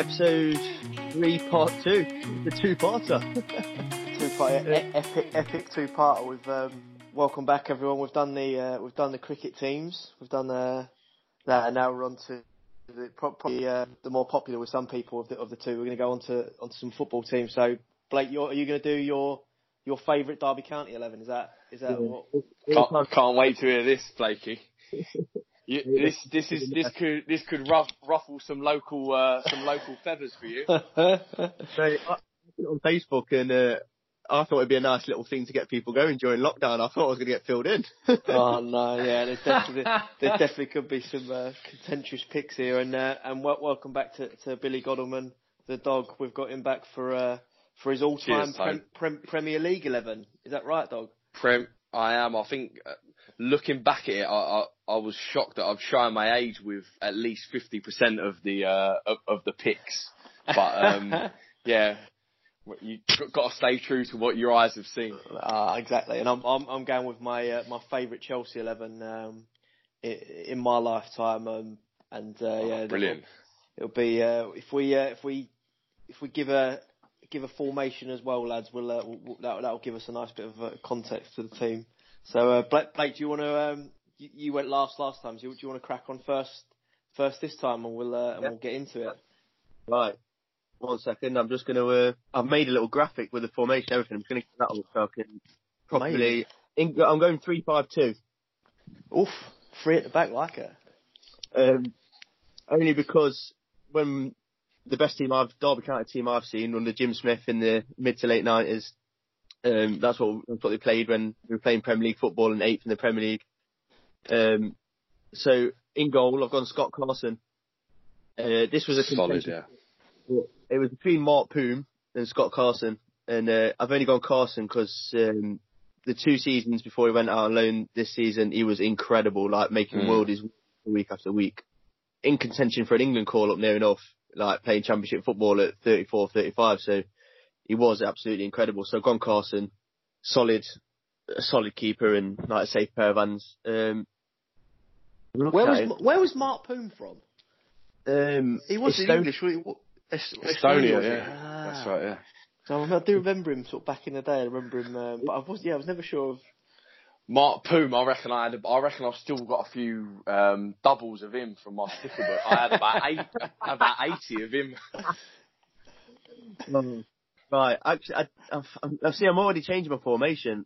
Right, episode three, part two, the two-parter. two part e- epic epic two parter with um, welcome back everyone. We've done the uh, we've done the cricket teams. We've done uh, that, and now we're on to the probably uh, the more popular with some people of the of the two. We're going to go on to onto some football teams. So Blake, you're, are you going to do your your favourite Derby County eleven? Is that is that what? Can't, can't wait to hear this, Blakey. You, this this is this could this could ruff, ruffle some local uh, some local feathers for you. So I I put it on Facebook and uh, I thought it'd be a nice little thing to get people going during lockdown. I thought I was going to get filled in. oh no, yeah, there's definitely there definitely could be some uh, contentious picks here, and uh, and w- welcome back to, to Billy Godleman, the dog. We've got him back for uh, for his all-time Cheers, prem, mate. Premier League eleven. Is that right, dog? Prem, I am. I think uh, looking back at it, I, I I was shocked that I've shown my age with at least fifty percent of the uh, of, of the picks. But um, yeah, you got to stay true to what your eyes have seen. Ah, exactly. And I'm I'm I'm going with my uh, my favourite Chelsea eleven um, in, my lifetime. Um, and uh, Oh, yeah, brilliant. It'll be uh, if we uh, if we if we give a give a formation as well, lads. We'll, uh, we'll that that'll give us a nice bit of uh, context to the team. So uh, Blake, Blake, do you want to? Um, you, you went last last time. Do you, do you want to crack on first first this time, and we'll uh, and Yeah. we'll get into it. right, one second. I'm just going to. Uh, I've made a little graphic with the formation, everything. I'm going to get that up so I can properly. In, I'm going three five two. Oof, three at the back, like it. Um, only because when the best team I've Derby County team I've seen under Jim Smith in the mid to late nineties. Um, that's what that's what they played when we were playing Premier League football and eighth in the Premier League. Um, so in goal, I've gone Scott Carson. Uh, this was a Solid, yeah. It was between Mark Poom and Scott Carson, and uh, I've only gone Carson because um, the two seasons before he went out on loan this season, he was incredible, like making Mm. worldies week after week. In contention for an England call up near enough, like playing championship football at 34, 35. So he was absolutely incredible. So gone Carson, solid, a solid keeper and like a safe pair of hands. Um, Where was him. where was Mark Poom from? um, He wasn't Eston- English. Was? What- Es- Estonia, was yeah. Ah. That's right, yeah. So I do remember him sort of back in the day. I remember him, um, but I was yeah, I was never sure of. Mark Poom, I reckon I had, a- I reckon I've still got a few um, doubles of him from my sticker book. I had about eight, about eighty of him. Um, right, actually, I, I've, I've see, I'm already changing my formation.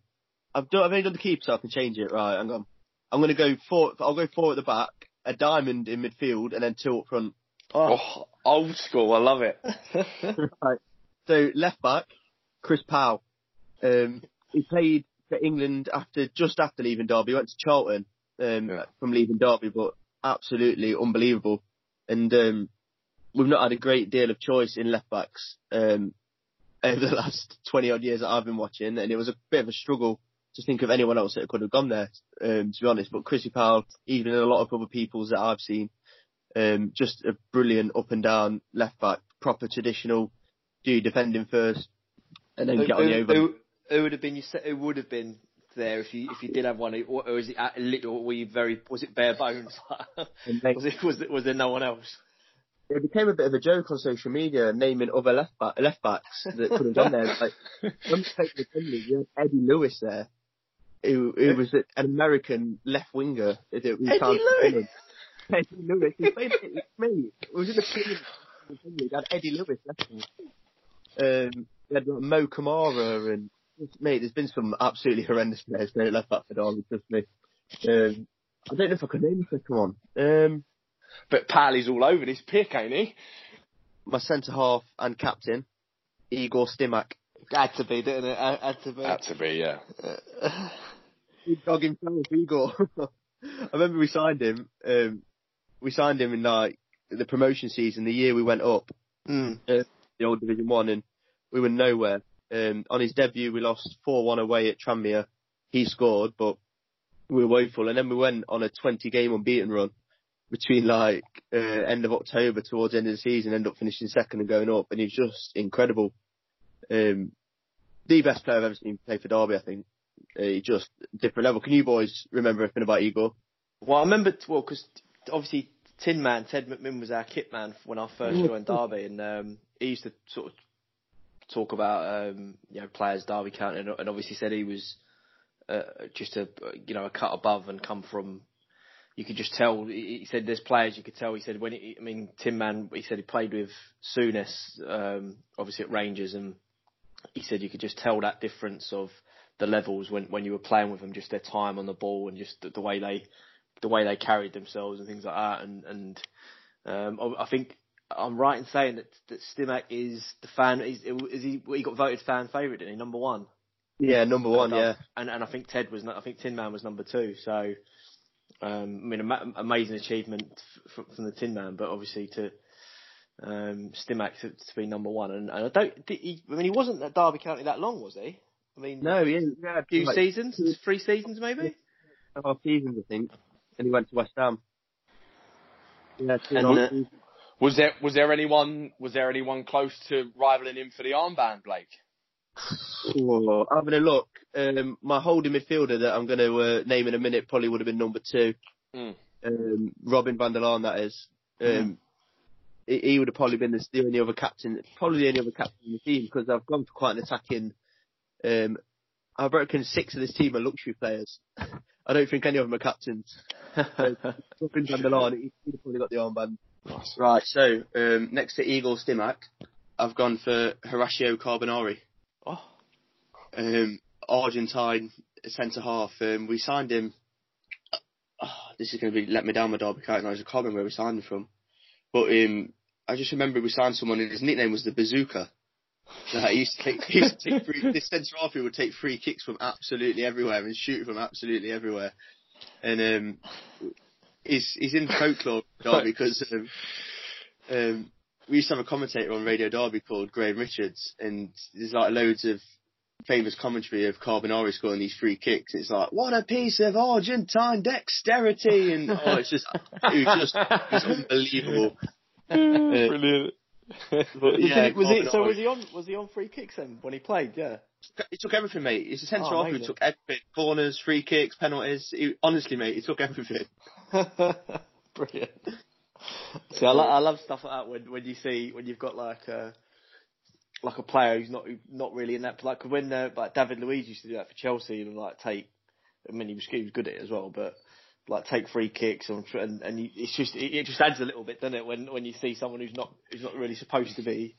I've done, I've only done the keep, so I can change it. Right, I'm going. I'm going to go four. I'll go four at the back, a diamond in midfield, and then two up front. Oh, old school, I love it. right. So left back, Chris Powell. Um, he played for England after just after leaving Derby. He went to Charlton um, Yeah. from leaving Derby, but absolutely unbelievable. And um, we've not had a great deal of choice in left backs um, over the last twenty odd years that I've been watching, and it was a bit of a struggle to think of anyone else that could have gone there. Um, to be honest, but Chrissy Powell, even a lot of other people's that I've seen, um, just a brilliant up and down left back, proper traditional, do defending first, and then who, get on the over. who- who would have been? You said who would have been there if you if you did have one, or, or is it a little? Were you very? Was it bare bones? Was it? Was it? Was there no one else? It became a bit of a joke on social media, naming other left back, left backs that could have done there. Like when we played the Premier League, you had Eddie Lewis there, who, who was an American left winger. we Eddie Lewis? Eddie Lewis. He played it with me. It was in the Premier League. Had Eddie Lewis left wing. Um, he had like, Mo Camara and mate. There's been some absolutely horrendous players playing left back for Derby. Trust me. Um, I don't know if I can name the second one. Um, But Pally's all over this pick, ain't he? my centre half and captain, Igor Stimac. Had to be, didn't it? Had had to be. Had to be, yeah. Big dog himself, Igor. I remember we signed him. Um, we signed him in like the promotion season, the year we went up, Mm. the old Division One, and we were nowhere. Um, on his debut, we lost four one away at Tranmere. He scored, but we were woeful. And then we went on a 20 game unbeaten run between like uh, end of October towards the end of the season, end up finishing second and going up, and he's just incredible. Um, the best player I've ever seen play for Derby, I think. Uh, he just different level. Can you boys remember anything about Igor? Well, I remember, well, because obviously Tin Man Ted McMinn was our kit man when I first joined Derby, and um, he used to sort of talk about um, you know players Derby County, and, and obviously said he was uh, just a you know a cut above and come from. You could just tell. He said there's players you could tell. He said when he, I mean Tin Man. He said he played with Souness, um, obviously at Rangers, and he said you could just tell that difference of the levels when when you were playing with them, just their time on the ball and just the, the way they the way they carried themselves and things like that. And and um, I think I'm right in saying that that Stimac is the fan. Is, is he? He got voted fan favourite, didn't he? Number one. Yeah, number one. And, yeah, and and I think Ted was. I think Tin Man was number two. So. Um, I mean, ama- amazing achievement f- from the Tin Man, but obviously to um, Stimac to, to be number one. And, and I don't. He, I mean, he wasn't at Derby County that long, was he? I mean, no, yeah, yeah, a few like, seasons, three seasons maybe. Half seasons, I think, and he went to West Ham. Yeah, two And, and uh. Was there was there anyone was there anyone close to rivaling him for the armband, Blake? Whoa, having a look. Um, my holding midfielder that I'm going to uh, name in a minute probably would have been number two. Mm. Um, Robin van der Laan, that is. Um, he, he would have probably been the, the only other captain, probably the only other captain in the team because I've gone for quite an attacking. Um, I reckon six of this team are luxury players. I don't think any of them are captains. Robin van der Laan, he, he'd have probably got the armband. Right, so um, next to Igor Stimac, I've gone for Horacio Carbonari. Oh, um, Argentine centre half. Um, we signed him. Oh, this is going to be let me down my Derby County. I can't remember where we signed him from, but um, I just remember we signed someone and his nickname was the Bazooka. Like, he used to take, he used to take free, this centre half he would take free kicks from absolutely everywhere and shoot from absolutely everywhere. And um, he's he's in folklore Derby because um, um, we used to have a commentator on Radio Derby called Graham Richards, and there's like loads of famous commentary of Carbonari scoring these free kicks. It's like, what a piece of Argentine dexterity, and oh, it's just, it was just, it was unbelievable. Brilliant. but was, yeah, he, was he? So was he on? Was he on free kicks then when he played? Yeah. He took everything, mate. He's a centre Oh, who amazing. took everything: corners, free kicks, penalties. He, honestly, mate, he took everything. Brilliant. See, I, lo- I love stuff like that when when you see when you've got like a like a player who's not not really in that like when uh, like David Luiz used to do that for Chelsea and like take I mean he was he was good at it as well but like take free kicks and and, and you, it's just it, it just adds a little bit doesn't it when when you see someone who's not who's not really supposed to be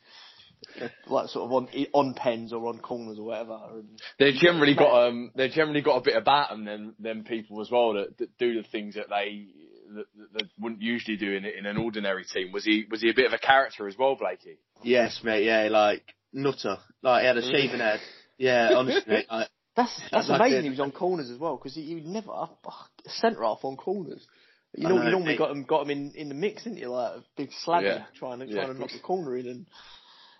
uh, like sort of on on pens or on corners or whatever and They've generally got um they've generally got a bit about them than than people as well that, that do the things that they that, that, that wouldn't usually do in in an ordinary team. Was he was he a bit of a character as well, Blakey? Yes, mate. Yeah, like nutter. Like he had a mm. shaven head. Yeah, honestly, mate. Like, That's that's Like amazing. it. He was on corners as well because you never oh, centre half on corners. You know, know, you normally mate. got him got him in, in the mix, didn't you? Like a big slagger Yeah. trying to Yeah. trying to knock the corner in. And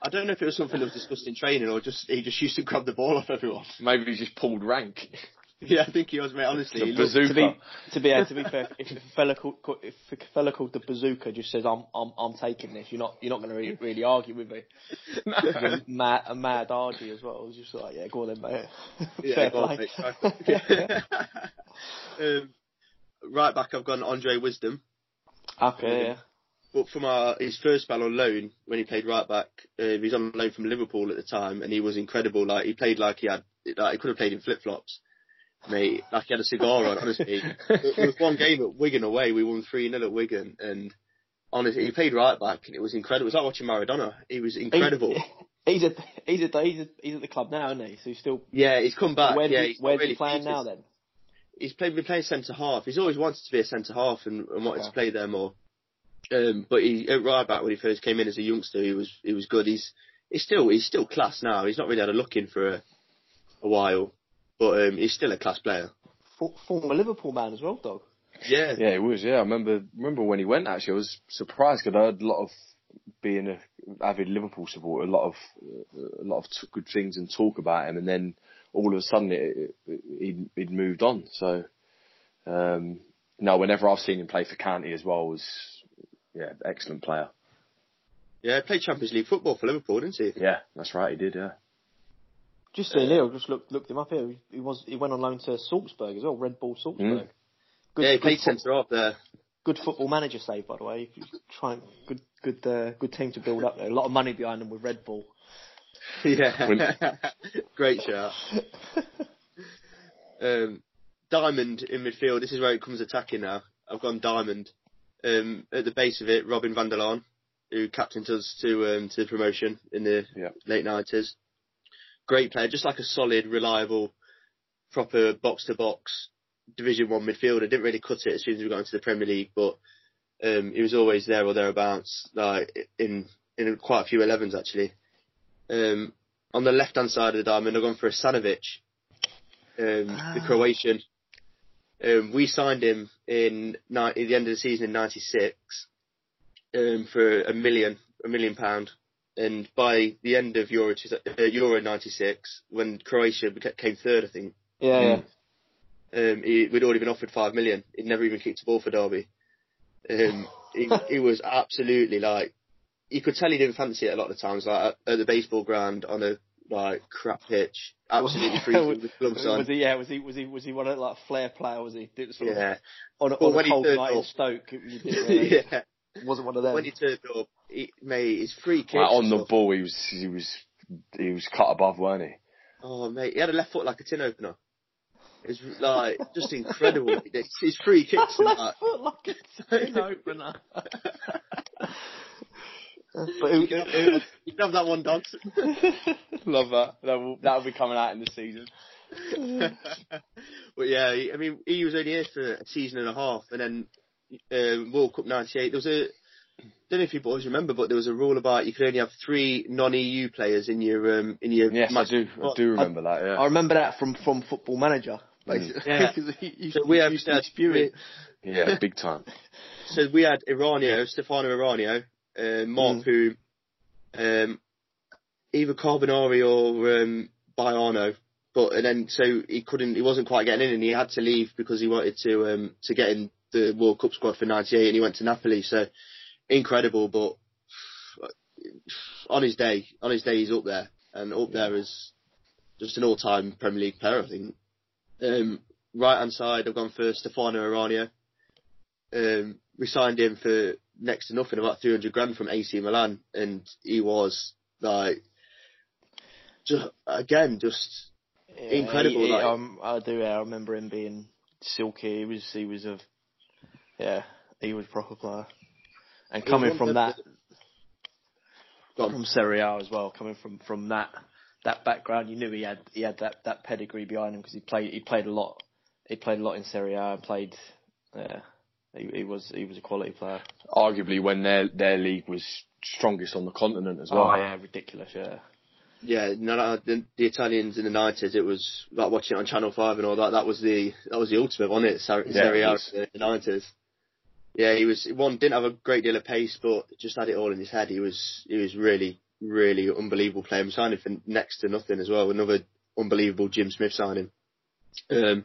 I don't know if it was something that was discussed in training or just he just used to grab the ball off everyone. Maybe he just pulled rank. Yeah, I think he was, mate. Honestly, The bazooka. to be to be uh, to be fair, if a fella called if a fella called the bazooka just says I'm I'm I'm taking this, you're not you're not going to really, really argue with me. He's a mad a mad argy as well. It was just like yeah, go on then, mate. Yeah, Fair go on, mate. um, right back, I've gone Andre Wisdom. okay, yeah. But from our, his first spell on loan, when he played right back, uh, he was on loan from Liverpool at the time, and he was incredible. Like he played like he had, like he could have played in flip flops, mate. Like he had a cigar on. Honestly, there was one game at Wigan away. We won three 0 at Wigan, and honestly, he played right back, and it was incredible. It was like watching Maradona. He was incredible. He, he's at he's at he's at, he's at the club now, isn't he? So he's still. yeah, he's come back. where's yeah, he, where's really he playing now then? he's played been playing centre half. He's always wanted to be a centre half and, and wanted Okay. to play there more. Um, but he at right back when he first came in as a youngster, he was he was good. He's he's still he's still class now. He's not really had a look in for a, a while, but um, he's still a class player. For, former Liverpool man as well, dog. Yeah, Yeah, he was. Yeah, I remember remember when he went. Actually, I was surprised because I heard a lot of being a avid Liverpool supporter, a lot of uh, a lot of t- good things and talk about him, and then all of a sudden it, it, he'd, he'd moved on. So um, no, whenever I've seen him play for County as well, was yeah, excellent player. yeah. Played Champions League football for Liverpool, didn't he? Yeah, that's right, he did. Yeah, Just seeing here, I just looked looked him up here. He was he went on loan to Salzburg as well, Red Bull Salzburg. Good, yeah, he good played centre half there. good football manager save, by the way. Trying good, good, uh, good team to build up there. A lot of money behind them with Red Bull. Yeah, great shout. um, Diamond in midfield. This is where it comes attacking now. I've gone Diamond. Um, at the base of it, Robin van der Laan, who captained us to um, to promotion in the Yeah. late nineties. Great player, just like a solid, reliable, proper box to box Division One midfielder. Didn't really cut it as soon as we got into the Premier League, but um, he was always there or thereabouts, like in in quite a few 11s actually. Um, on the left hand side of the diamond, I've gone for Asanovic, um, the Ah. Croatian. Um, we signed him in ni- at the end of the season in '96 um, for a million, a million pound. And by the end of Euro uh, Euro '96, when Croatia came third, I think Yeah, yeah. um, he, we'd already been offered five million. He'd never even kicked a ball for Derby. Um, he, he was absolutely like, you could tell he didn't fancy it a lot of the times, like at, at the baseball ground on a like crap pitch, absolutely freezing with gloves on. Was he? Yeah. Was he? Was he? Was he one of like flair player? Was he? Did sort of Yeah, on, a- on a cold night in Stoke. Yeah, yeah. Wasn't one of them. When he turned up, he, mate, his free kicks. Like, on the stuff- ball, he was he was he was cut above, weren't he? Oh mate, he had a left foot like a tin opener. It's like just incredible. what he did. His free kicks and that. Left foot like a tin opener. but You can, have, you can have that one, dogs. Love that. That will that will be coming out in the season. but yeah, I mean, he was only here for a season and a half, and then um, World Cup '98. There was a, don't know if you boys remember, but there was a rule about you could only have three non-EU players in your um, in your Yes, I do. I do remember that. Yeah. I remember that from from Football Manager. Basically, Yeah. 'Cause he used, So we he have uh, spew. Yeah, big time. So we had Eranio, Stefano Eranio, uh, Mark Mm. Poom, um, either Carbonari or um, Baiano. But and then so he couldn't, he wasn't quite getting in, and he had to leave because he wanted to um, to get in the World Cup squad for '98, and he went to Napoli. So incredible, but on his day, on his day, he's up there, and up there as just an all-time Premier League player, I think. Um, right hand side, I've gone for Stefano Eranio. Um, we signed him for next to nothing, about 300 grand from AC Milan, and he was like, just again, just Yeah, Incredible, he- he- like- um, I do. I remember him being silky. He was. He was a. Yeah, he was a proper player. And He coming from that, the- from Serie A as well, coming from from that that background, you knew he had he had that that pedigree behind him because he played he played a lot. He played a lot in Serie A and played. Yeah, he, he was he was a quality player. Arguably, when their their league was strongest on the continent as well. Oh yeah, ridiculous. Yeah. Yeah, no, no, the, the Italians in the nineties, it was like watching it on Channel Five and all that. That was the that was the ultimate, wasn't it? Ser- Yeah, Serie it A in the nineties. Yeah, he was one didn't have a great deal of pace, but just had it all in his head. He was he was really really unbelievable player. We signed him for next to nothing as well. Another unbelievable Jim Smith signing. Um,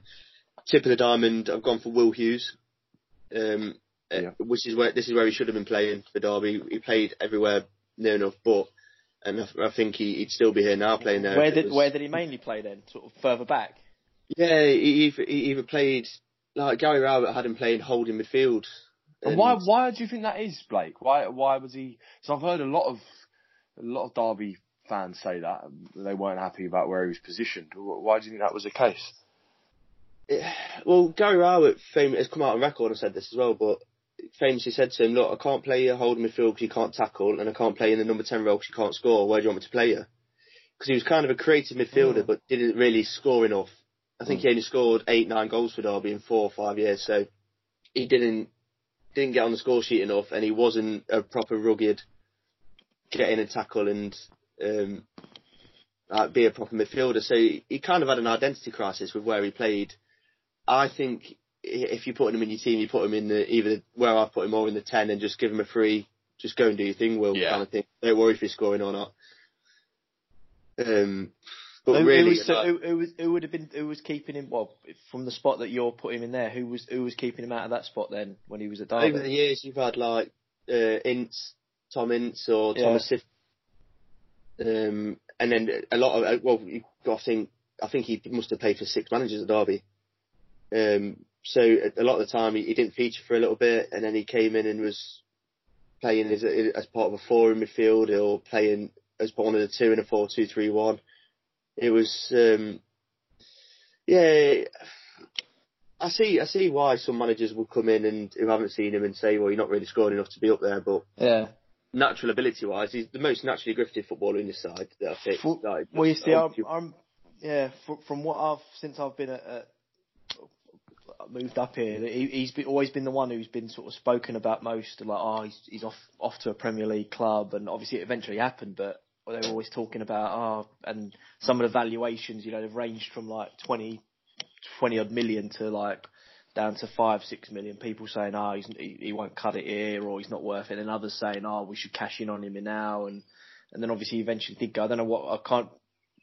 tip of the diamond, I've gone for Will Hughes. Um, uh, Yeah. which is where this is where he should have been playing for Derby. He played everywhere near enough, but and I, I think he, he'd still be here now playing there. Where did was- where did he mainly play then? Sort of further back. Yeah, he either, he either played like Gary Rowett had him playing holding midfield. And why why do you think that is, Blake? Why why was he? So I've heard a lot of a lot of Derby fans say that um, they weren't happy about where he was positioned. Why do you think that was the case? Eh, well, Gary Rowett fam- has come out on record and said this as well, but famously said to him, "Look, I can't play you holding midfield because you can't tackle, and I can't play in the number ten role because you can't score. Where do you want me to play you?" Because he was kind of a creative midfielder, Mm. but didn't really score enough. I think mm. he only scored eight, nine goals for Derby in four or five years, so he didn't didn't get on the score sheet enough, and he wasn't a proper rugged get in and tackle and um, like be a proper midfielder. So he, he kind of had an identity crisis with where he played. I think if you put him in your team, you put him in the either where I put him or in the ten, and just give him a free, just go and do your thing, Will, Yeah. kind of thing. Don't worry if he's scoring or not. Um, but who, really, who, was, like- who, who was who would have been who was keeping him? Well, from the spot that you're putting him in there, who was who was keeping him out of that spot then when he was at Derby? over the years you've had like uh, Ince, Tom Ince or Yeah. Thomas Sif, um, and then a lot of well, you've got to think I think he must have played for six managers at Derby. Um, so a lot of the time he, he didn't feature for a little bit, and then he came in and was playing as, as part of a four in midfield or playing as one of the two in a four two three one. It was, um, yeah. I see, I see why some managers will come in and who haven't seen him and say, "Well, you're not really scoring enough to be up there." But yeah, natural ability wise, he's the most naturally gifted footballer in this side that I think. For, like, well, you see, I'm, I'm yeah, from, from what I've since I've been at, at moved up here, he, has been, always been the one who's been sort of spoken about most. Like, oh, he's, he's off off to a Premier League club, and obviously it eventually happened, but they were always talking about oh, and some of the valuations, you know, they've ranged from like 20, 20 odd million to like down to five, six million. People saying, oh, he's, he, he won't cut it here, or he's not worth it, and others saying, oh, we should cash in on him now, and and then obviously eventually did go. I don't know what I can't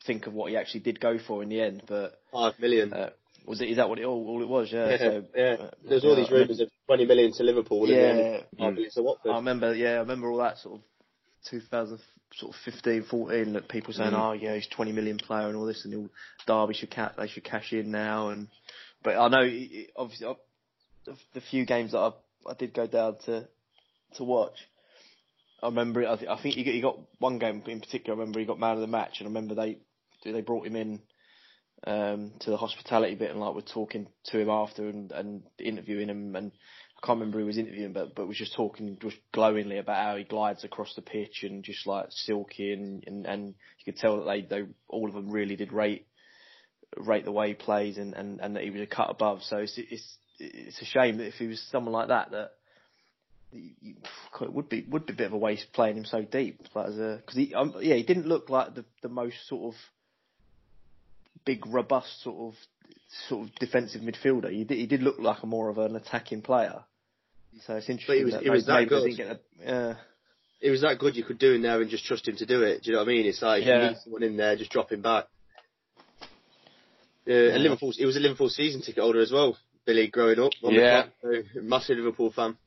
think of what he actually did go for in the end, but five million. Uh, was it? Is that what it all, all it was? Yeah. Yeah. So, yeah. Uh, There's all these rumours of 20 million to Liverpool. Yeah. And to Watford. I remember. Yeah, I remember all that sort of 2000 sort of 15, 14 that people saying, mm. oh yeah, he's 20 million player and all this, and he'll, Derby should ca- they should cash in now. And but I know obviously the few games that I I did go down to to watch. I remember I, th- I think he got, he got one game in particular. I remember he got man of the match, and I remember they they brought him in um, to the hospitality bit and like we're talking to him after and, and interviewing him and I can't remember who was interviewing but but was just talking just glowingly about how he glides across the pitch and just like silky and and, and you could tell that they, they all of them really did rate rate the way he plays and, and, and that he was a cut above. So it's it's it's a shame that if he was someone like that that it would be would be a bit of a waste playing him so deep like as a because he um, yeah he didn't look like the the most sort of big, robust sort of sort of defensive midfielder. He did, he did look like a more of an attacking player. So it's interesting. But he was, that he was that good. A, uh, it was that good. You could do in there and just trust him to do it. Do you know what I mean? It's like yeah. you need someone in there, just drop him back. Uh, yeah. And Liverpool, he was a Liverpool season ticket holder as well. Billy, growing up, yeah, so massive Liverpool fan.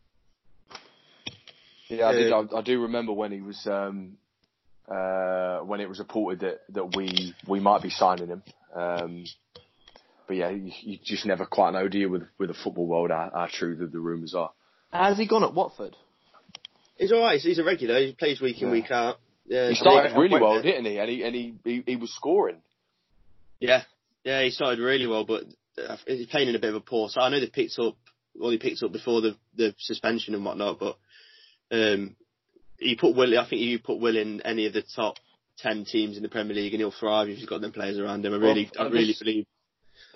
Yeah, I, did, uh, I, I, do remember when he was um, uh, when it was reported that, that we we might be signing him. Um, but yeah, you, you, just never quite know, do you, with with the football world, how, how true the, the rumours are. How's he gone at Watford? He's all right. He's, he's a regular. He plays week in, yeah. week out. Yeah, he started really well, didn't he? And he and he, he, he was scoring. Yeah, yeah, he started really well, but uh, he's playing in a bit of a poor. So I know they picked up, well, he picked up before the the suspension and whatnot, but um, he put Will. I think you put Will in any of the top ten teams in the Premier League, and he'll thrive if he's got them players around him. I really, well, I really just, believe.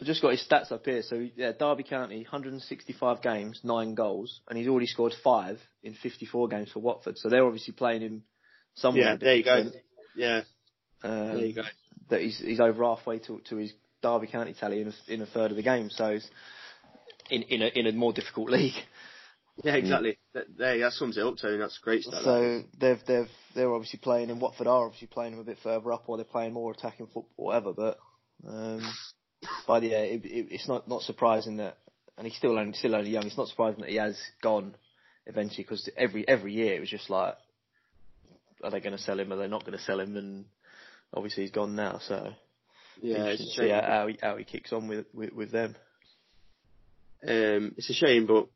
I've just got his stats up here. So yeah, Derby County, 165 games, nine goals, and he's already scored five in 54 games for Watford. So they're obviously playing him somewhere. Yeah, there you go. Yeah, um, there you go. That he's he's over halfway to to his Derby County tally in a, in a third of the game. So in in a in a more difficult league. Yeah, exactly. That, there, that sums it up, Tony. That's a great stuff. So they've they've they're obviously playing, and Watford are obviously playing them a bit further up, or they're playing more attacking football, whatever. But um, but yeah, it, it, it's not not surprising that, and he's still only still only young. It's not surprising that he has gone eventually, because every every year it was just like, are they going to sell him? Are they not going to sell him? And obviously he's gone now, so yeah, it's see how, how he how he kicks on with with, with them. Um, it's a shame, but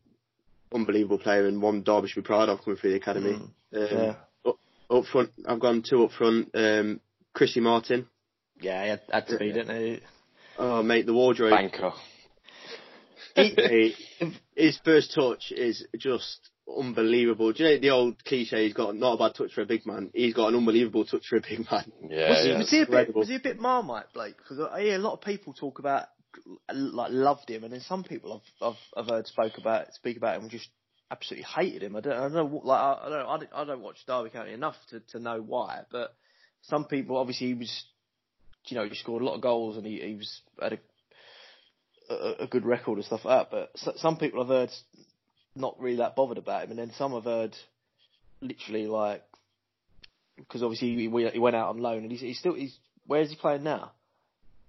unbelievable player and one Derby should be proud of coming through the academy. Mm, um, yeah. Up, up, front, I've gone two up front. Um, Chrissy Martin. Yeah, he had, had to be, didn't he? Oh, mate, the wardrobe. Banker. he, his first touch is just unbelievable. Do you know the old cliche? He's got not a bad touch for a big man. He's got an unbelievable touch for a big man. Yeah, was, yeah. was he a bit? Was he a bit marmite, Blake? Because I hear a lot of people talk about like loved him, and then some people I've I've, I've heard spoke about speak about him just absolutely hated him. I don't I don't know what, like I, I don't I don't, I don't watch Derby County enough to to know why, but some people obviously he was you know he scored a lot of goals and he he was had a a, a good record and stuff like that. But some people I've heard not really that bothered about him, and then some have heard literally like because obviously he, he went out on loan and he's, he's still he's where is he playing now?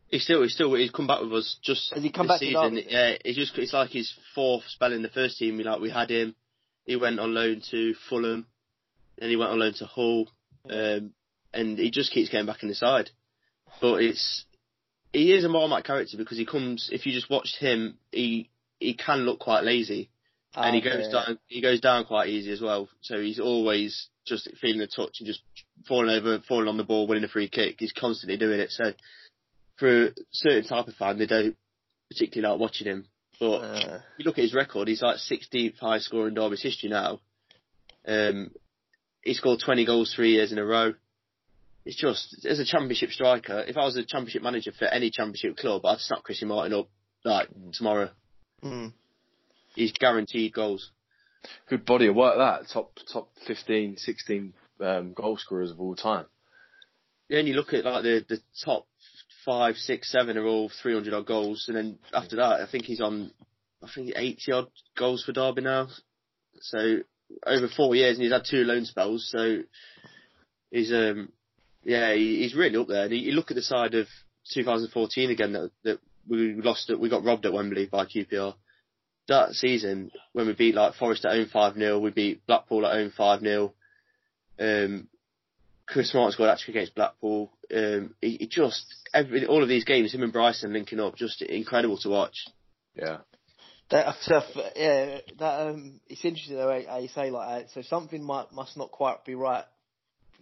He's still, he's still, he's come back with us just Has he come this back season. Yeah, it's just, it's like his fourth spell in the first team. We like, we had him. He went on loan to Fulham, then he went on loan to Hull, um, and he just keeps getting back in the side. But it's, he is a Marmite character because he comes. If you just watched him, he he can look quite lazy, and he goes Okay. down he goes down quite easy as well. So he's always just feeling the touch and just falling over, falling on the ball, winning a free kick. He's constantly doing it. So for a certain type of fan, they don't particularly like watching him. But Uh, if you look at his record, he's like 16th highest scorer in Derby's history now. Um, he scored 20 goals three years in a row. It's just, as a championship striker, if I was a championship manager for any championship club, I'd snap Chrissy Martin up like tomorrow. mm. He's guaranteed goals. Good body of work that. Top top 15, 16 um, goal scorers of all time. Yeah, and you look at like the, the top five, six, seven are all 300 odd goals, and then after that, I think he's on, I think 80 odd goals for Derby now. So over four years, and he's had two loan spells. So he's um, yeah, he, he's really up there. And you, you look at the side of 2014 again that that we lost, at, we got robbed at Wembley by QPR. That season when we beat like Forest at home five 0 we beat Blackpool at home five 0 Um, Chris Martin scored actually against Blackpool. Um, he, he just every all of these games, him and Bryson linking up, just incredible to watch. Yeah. That stuff, yeah, that um, it's interesting though how you say like that. So something might must not quite be right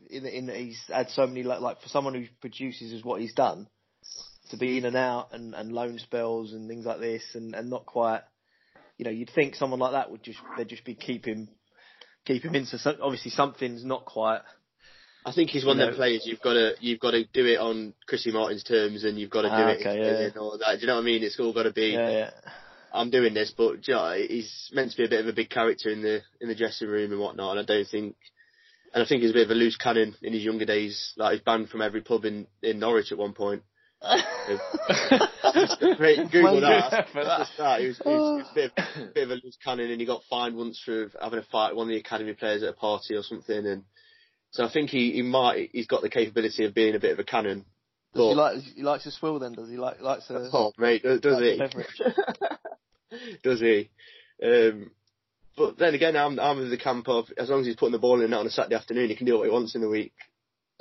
in in that he's had so many like like for someone who produces is what he's done to be in and out and and loan spells and things like this and and not quite. You know, you'd think someone like that would just they'd just be keep him keep him in. So obviously something's not quite. I think he's one of them players you've got to you've got to do it on Chrissy Martin's terms, and you've got to do Ah, it okay, in yeah. and all that. Do you know what I mean? It's all got to be. Yeah, yeah. I'm doing this, but you know, he's meant to be a bit of a big character in the in the dressing room and whatnot. And I don't think, and I think he's a bit of a loose cannon in his younger days. Like he's banned from every pub in in Norwich at one point. Great, Google that. For That's that. the start. He was, he was, a bit of, bit of a loose cannon, and he got fined once for having a fight with one of the academy players at a party or something. And so I think he, he might he's got the capability of being a bit of a cannon. Does he like he likes to swill then? Does he like likes to? Oh mate, does, does he? Does he? Um, but then again, I'm I'm of the camp of as long as he's putting the ball in the net on a Saturday afternoon, he can do what he wants in the week,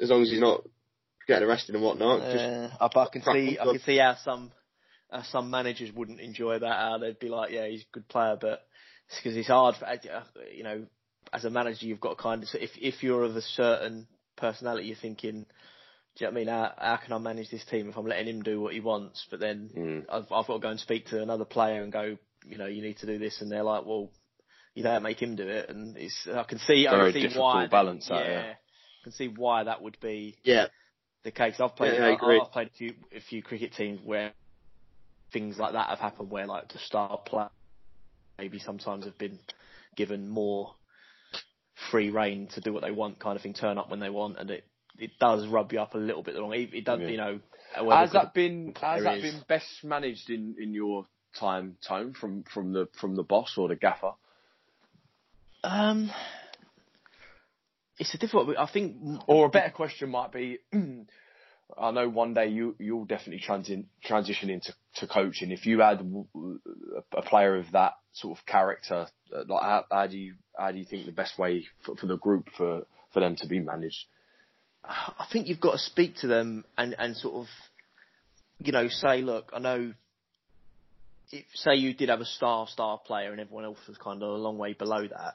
as long as he's not getting arrested and whatnot. Just Yeah, I, I can see. I can see how some how some managers wouldn't enjoy that. How they'd be like, yeah, he's a good player, but it's because it's hard for uh, you know as a manager you've got to kind of if if you're of a certain personality, you're thinking. Do you know what I mean? How, how can I manage this team if I'm letting him do what he wants? But then Mm. I've, I've got to go and speak to another player and go, you know, you need to do this, and they're like, well, you don't make him do it, and it's I can see I Very can see difficult why balance that, yeah, yeah. I can see why that would be yeah, the case. I've played. Yeah, I agree. I've played a few a few cricket teams where things like that have happened, where like the star player maybe sometimes have been given more free reign to do what they want, kind of thing, turn up when they want, and it it does rub you up a little bit the wrong. It, it does, Yeah. you know. Has that been has that been best managed in, in your time, Tone, from, from the from the boss or the gaffer? Um, it's a difficult. I think. Or a better question might be, I know one day you you'll definitely transi- transition into to coaching. If you had a player of that sort of character, uh, like how, how do you how do you think the best way for, for the group for for them to be managed? I think you've got to speak to them and, and sort of, you know, say, look, I know, if say you did have a star star player and everyone else was kind of a long way below that,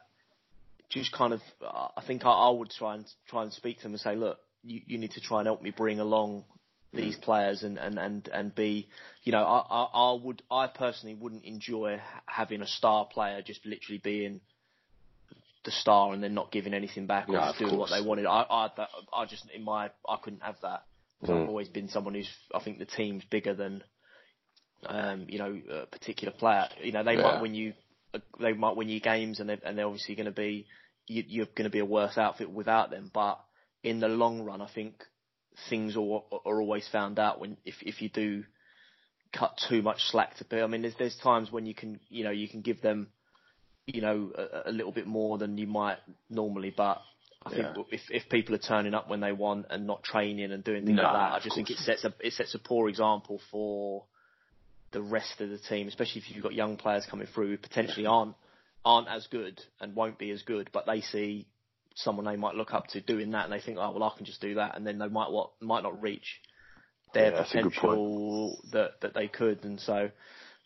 just kind of, uh, I think I, I would try and try and speak to them and say, look, you, you need to try and help me bring along these players and, and, and, and be, you know, I, I, I would, I personally wouldn't enjoy having a star player just literally being the star and then not giving anything back or No, doing what they wanted. I, I, I just in my, I couldn't have that. Mm. I've always been someone who's, I think the team's bigger than, um, you know, a particular player. You know, they Yeah. might win you, they might win you games, and they're, and they're obviously going to be, you, you're going to be a worse outfit without them. But in the long run, I think things are, are always found out when if if you do cut too much slack to people. I mean, there's there's times when you can, you know, you can give them, you know, a, a little bit more than you might normally, but. I think Yeah. if if people are turning up when they want and not training and doing things No, like that, I just think it sets a it sets a poor example for the rest of the team, especially if you've got young players coming through who potentially aren't aren't as good and won't be as good, but they see someone they might look up to doing that and they think, oh well, I can just do that, and then they might what might not reach their Yeah, that's a good potential that that they could, and so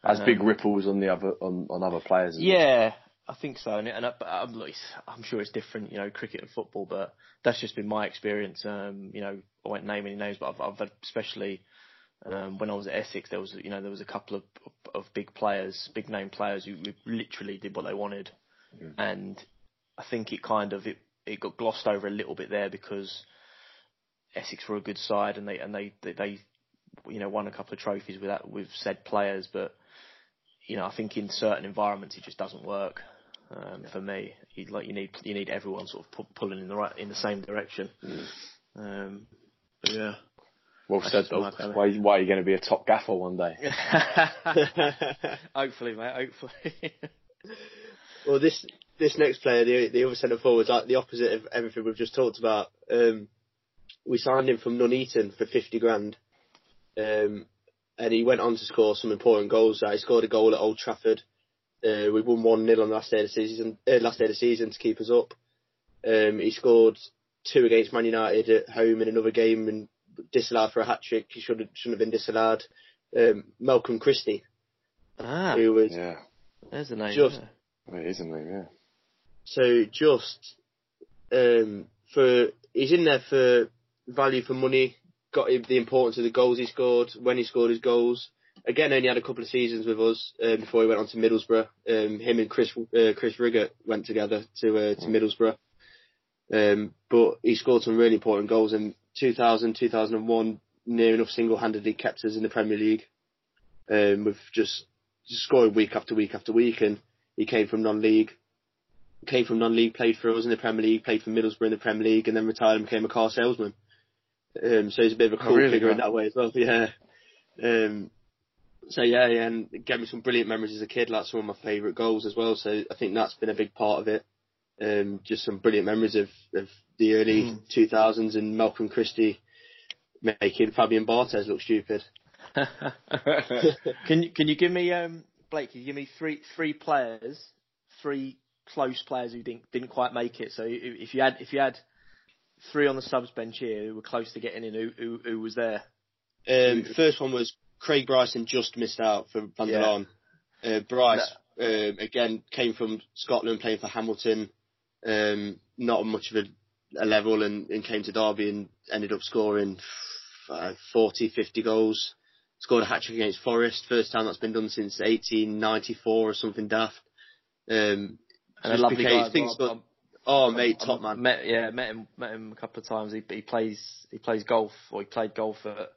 Has um, big ripples on the other on, on other players. Yeah, I think so. And, and I, I'm, I'm sure it's different, you know, cricket and football, but that's just been my experience. Um, you know, I won't name any names, but I've, I've had especially um, when I was at Essex, there was you know there was a couple of of big players, big name players who literally did what they wanted, mm. and I think it kind of it it got glossed over a little bit there because Essex were a good side and they and they they, they you know won a couple of trophies with that with said players, but you know I think in certain environments it just doesn't work. Um, yeah. For me, you, like you need you need everyone sort of pu- pulling in the right in the same direction. Mm. Um, yeah. Well said, though. Why, why are you going to be a top gaffer one day? hopefully, mate. Hopefully. well, this this next player, the the other centre forward, like the opposite of everything we've just talked about. Um, we signed him from Nuneaton for fifty grand, um, and he went on to score some important goals. He scored a goal at Old Trafford. Uh, we won one 0 on the last day of the season. Uh, last day of the season to keep us up. Um, he scored two against Man United at home in another game and disallowed for a hat trick. He should have, shouldn't have been disallowed. Um, Malcolm Christie, ah, who was yeah, there's a name. Just, yeah. it is a name, yeah. So just um, for he's in there for value for money. Got the importance of the goals he scored when he scored his goals. Again, only had a couple of seasons with us um, before he went on to Middlesbrough. Um, him and Chris uh, Chris Riggott went together to uh, to Middlesbrough. Um, but he scored some really important goals in 2000, 2001, near enough single-handedly kept us in the Premier League. Um, with just, just scoring week after week after week, and he came from non-league, came from non-league, played for us in the Premier League, played for Middlesbrough in the Premier League, and then retired and became a car salesman. Um, so he's a bit of a oh, cool oh, really figure in that way as well. Yeah. Um, so yeah, yeah, and it gave me some brilliant memories as a kid, like some of my favourite goals as well. So I think that's been a big part of it. Um, just some brilliant memories of, of the early mm. 2000s and Malcolm Christie making Fabian Barthez look stupid. can you can you give me um, Blake? Can you give me three three players, three close players who didn't didn't quite make it? So if you had if you had three on the subs bench here who were close to getting in, who who, who was there? Um, first one was Craig Bryson just missed out for Van der Laan. Uh, Bryce no. um, again came from Scotland, playing for Hamilton. Um, not much of a a level and, and came to Derby and ended up scoring uh, 40, 50 goals. Scored a hat trick against Forest, first time that's been done since 1894 or something daft. Um, and a lovely guy. Well. Got, oh, mate, top man. Met, yeah, met him, met him a couple of times. He, he plays, he plays golf, or he played golf at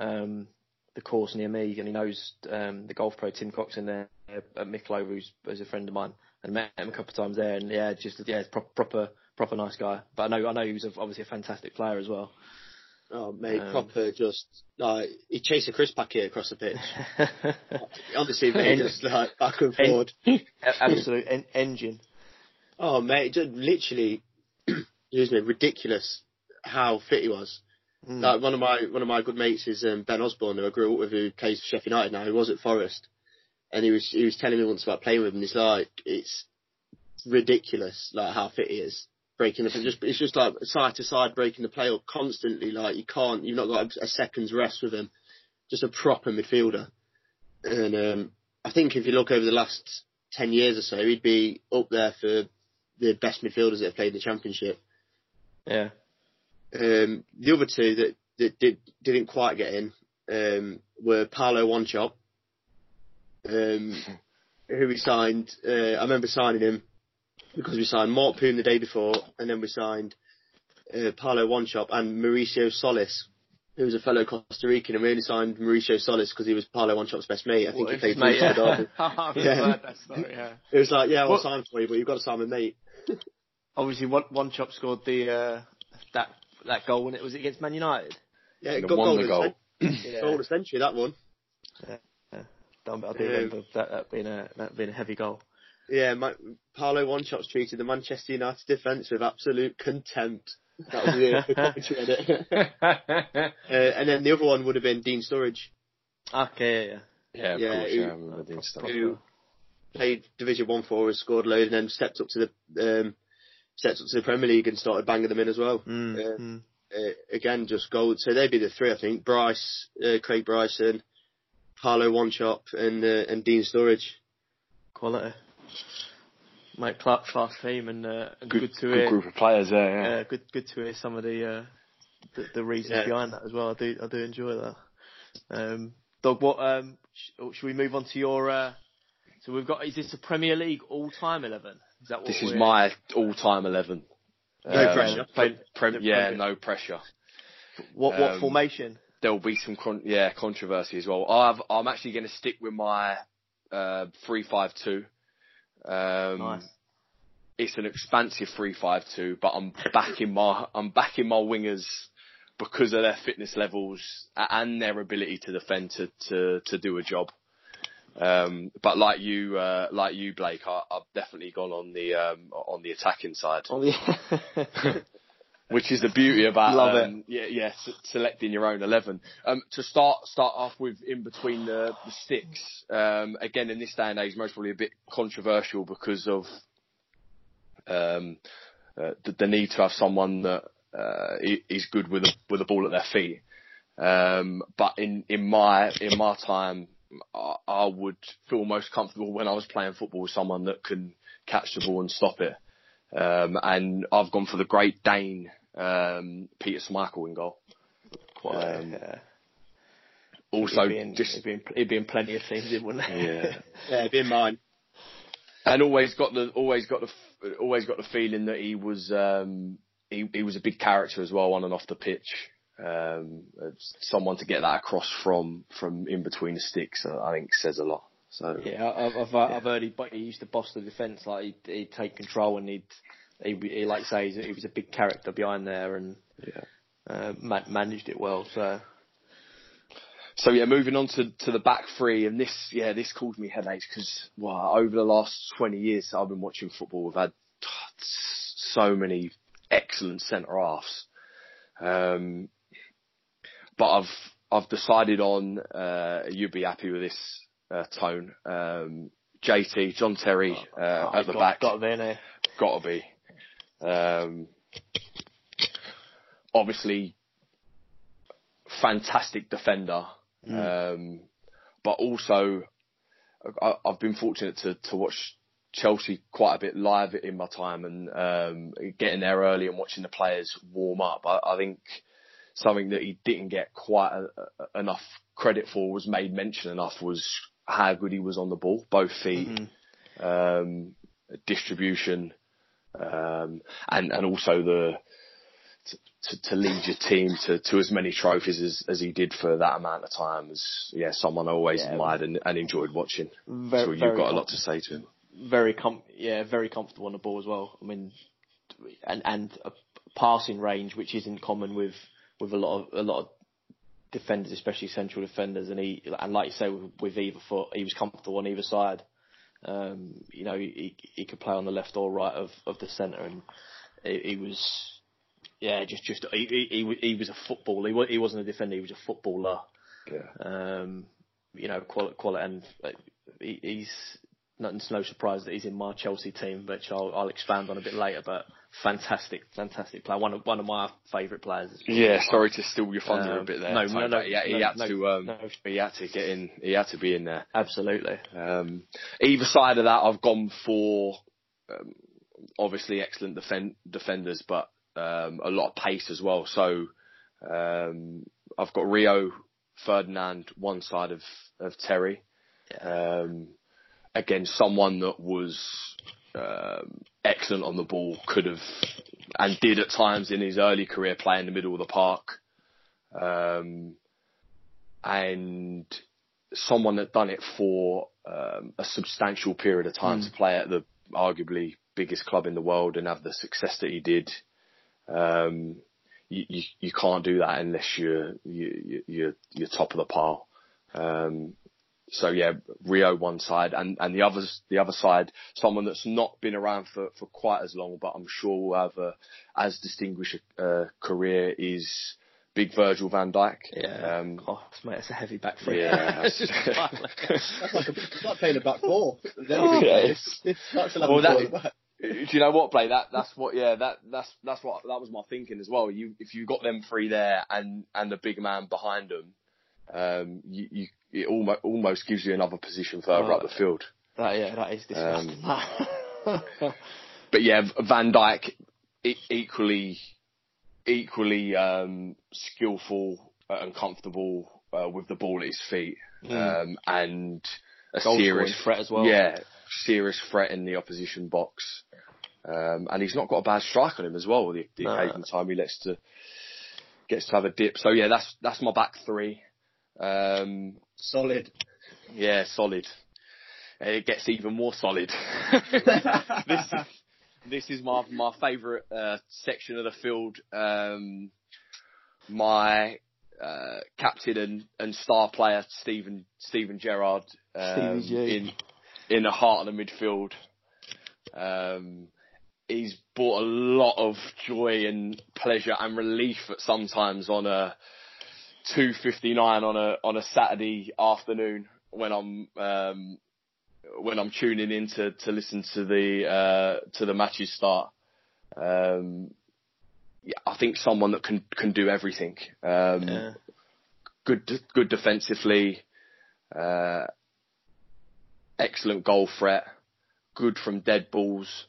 um, the course near me, and he knows um, the golf pro Tim Cox in there at Mickleover, who's, who's a friend of mine, and met him a couple of times there. And yeah, just yeah, proper, proper proper nice guy. But I know I know he was obviously a fantastic player as well. Oh mate, um, proper just like he chased a crisp packet across the pitch. Honestly, mate, just like back and forward. absolute en- engine. Oh mate, just literally, excuse me, ridiculous how fit he was. Mm. Like one of my one of my good mates is um, Ben Osborn, who I grew up with, who plays for Sheffield United now. He was at Forest, and he was he was telling me once about playing with him. It's like it's ridiculous, like how fit he is breaking the just it's just like side to side breaking the play up constantly. Like you can't, you've not got a, a second's rest with him. Just a proper midfielder. And um, I think if you look over the last ten years or so, he'd be up there for the best midfielders that have played the championship. Yeah. Um, the other two that, that did, didn't quite get in um, were Paulo Wanchope, um, who we signed. Uh, I remember signing him because we signed Mark Poom the day before, and then we signed uh, Paulo Wanchope and Mauricio Solis, who was a fellow Costa Rican, and we only signed Mauricio Solis because he was Paulo Wanchope's best mate. I think what he played mate, yeah. Derby. yeah. Story, yeah. It was like, yeah, I'll what? sign for you, but you've got to sign with mate. Obviously, Wanchope scored the uh, that that goal when it was against Man United. Yeah, it got goal, the goal. yeah. goal of the century that one. Yeah, yeah. I do remember um, that, that being a that being a heavy goal. Yeah, my, Paulo Wanchope's treated the Manchester United defence with absolute contempt. That was the commentary edit. uh, and then the other one would have been Dean Sturridge. Okay, yeah. Yeah, yeah, course, who, yeah, I remember Dean Sturridge. Who played Division One for us, scored a load, and then stepped up to the um, stepped up to the Premier League and started banging them in as well. Mm, uh, mm. Uh, again, just gold. So they'd be the three, I think. Bryce, uh, Craig Bryson, Paulo Wanchope and uh, and Dean Sturridge. Quality. Mike class, class team and, uh, and good, good, to good hear. group of players there. Yeah. Uh, good, good to hear some of the uh, the, the reasons Yeah. behind that as well. I do, I do enjoy that. Um, Dog, what? Um, sh- should we move on to your? Uh, so we've got. Is this a Premier League all-time eleven? Is that what This is my all-time eleven. No pressure. Pre- pre- The yeah, no pressure. What what um, formation? There'll be some con- yeah controversy as well. I've, I'm actually going to stick with my uh, three-five-two. Um, Nice. It's an expansive three-five-two, but I'm backing my I'm backing my wingers because of their fitness levels and their ability to defend to to, to do a job. Um, but like you, uh, like you, Blake, I, I've definitely gone on the um, on the attacking side. Oh, yeah. which is the beauty about Love um, yeah yeah s- selecting your own eleven. Um, to start start off with in between the, the sticks. Um, again, in this day and age, most probably a bit controversial because of um, uh, the, the need to have someone that uh, is good with a with a ball at their feet. Um, but in in my in my time, I, I would feel most comfortable when I was playing football with someone that can catch the ball and stop it. Um, and I've gone for the Great Dane, um, Peter Schmeichel in goal. Quite, Um, yeah. Also, he'd be in, just he'd be in, he'd be in plenty of teams, wouldn't he? yeah, Yeah, be in mine. and always got the always got the always got the feeling that he was um, he he was a big character as well on and off the pitch. Um, someone to get that across from from in between the sticks, uh, I think says a lot. So Yeah, I've I've, uh, I've heard he, he used to boss the defence. Like he'd, he'd take control and he'd he, he like say he's, he was a big character behind there and yeah. uh, ma- managed it well. So So yeah, moving on to, to the back three, and this yeah this caused me headaches because wow, over the last twenty years I've been watching football, we've had so many excellent centre halves, um, but I've I've decided on uh, you'd be happy with this uh, tone. Um, JT John Terry uh, Oh, at the got, back, got gotta be. Um, obviously, fantastic defender, um, but also I, I've been fortunate to, to watch Chelsea quite a bit live in my time and um, getting there early and watching the players warm up. I, I think something that he didn't get quite a, a, enough credit for was made mention enough was how good he was on the ball, both feet, Mhm. um, distribution, um, and and also the to, to, lead your team to, to as many trophies as, as he did for that amount of time was yeah someone I always Yeah. admired and, and enjoyed watching. Very, so you've got a lot to say to him. very com- yeah, very comfortable on the ball as well. I mean, and and a passing range which isn't common with with a lot of a lot of defenders, especially central defenders. And he and like you say with, with either foot, he was comfortable on either side. Um, you know, he he could play on the left or right of of the centre, and he, he was. Yeah, just just he, he he he was a footballer. He he wasn't a defender. He was a footballer. Yeah. Um, you know, quality, quality and he, he's not, it's no surprise that he's in my Chelsea team, which I'll, I'll expand on a bit later. But fantastic, fantastic player. One of one of my favourite players. Yeah, sorry to steal your thunder Um, a bit there. no, no, no, yeah, he no, had no, to um, no. he had to get in. He had to be in there. Absolutely. Um, either side of that, I've gone for um, obviously excellent defend- defenders, but um, a lot of pace as well. So um, I've got Rio Ferdinand one side of of Terry. Um, again, someone that was um, excellent on the ball, could have and did at times in his early career play in the middle of the park. Um, and someone that done it for um, a substantial period of time to play at the arguably biggest club in the world and have the success that he did. Um, you, you, you can't do that unless you're you, you're you're top of the pile. Um, so yeah, Rio one side and and the others the other side, someone that's not been around for, for quite as long, but I'm sure will have a as distinguished a uh, career is Big Virgil Van Dijk. Yeah. Um, oh, mate, it's a heavy back three. yeah. It's. That's like, a, it's like playing a back four. Yeah, it's- That's Well, that- Do you know what, Blake? That that's what. Yeah, that that's that's what that was my thinking as well. You if you got them three there and and the big man behind them, um, you, you it almost almost gives you another position further Oh. up the field. That yeah, that is disgusting. But yeah, Van Dijk equally equally um, skillful and comfortable uh, with the ball at his feet, um, and a Goal serious threat as well. Yeah, serious threat in the opposition box. Um, and he's not got a bad strike on him as well. The, the No. occasional time he lets to gets to have a dip. So yeah, that's that's my back three. Um, Solid. yeah, solid. It gets even more solid. this, is, this is my my favourite uh, section of the field. Um, my uh, captain and, and star player Steven Steven Gerrard um, in in the heart of the midfield. Um, he's brought a lot of joy and pleasure and relief at sometimes on a 2:59 on a on a Saturday afternoon when I'm um, when I'm tuning in to, to listen to the uh, to the matches start. Um, yeah, I think someone that can can do everything. Um, yeah. Good good defensively, uh, excellent goal threat, good from dead balls.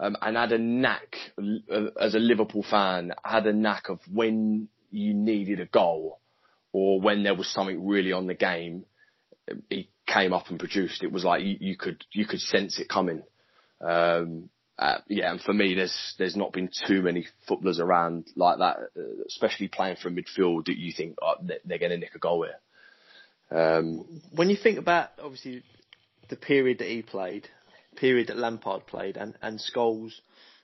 Um, and had a knack, uh, as a Liverpool fan, had a knack of when you needed a goal or when there was something really on the game, he came up and produced. It was like you, you could you could sense it coming. Um, uh, yeah, and for me, there's there's not been too many footballers around like that, uh, especially playing from midfield that you think oh, they- they're going to nick a goal here. Um, When you think about obviously the period that he played, period that Lampard played, and and Scholes,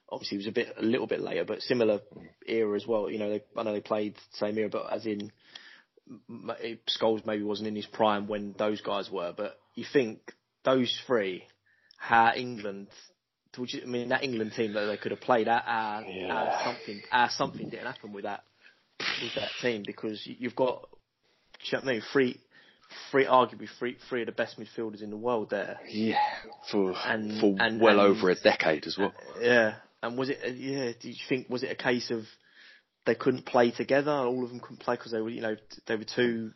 obviously was a bit a little bit later, but similar era as well. You know, they, I know they played same era, but as in m- maybe wasn't in his prime when those guys were. But you think those three, how England. You, I mean, that England team that they could have played, at, our, Yeah. something, our something didn't happen with that with that team because you- you've got, do you know what I mean, three, three arguably three, three of the best midfielders in the world there. yeah, for And- for and- well and- over a decade as well. Yeah, and was it? uh, Yeah, do you think was it a case of they couldn't play together? All of them couldn't play because they were, you know, they were too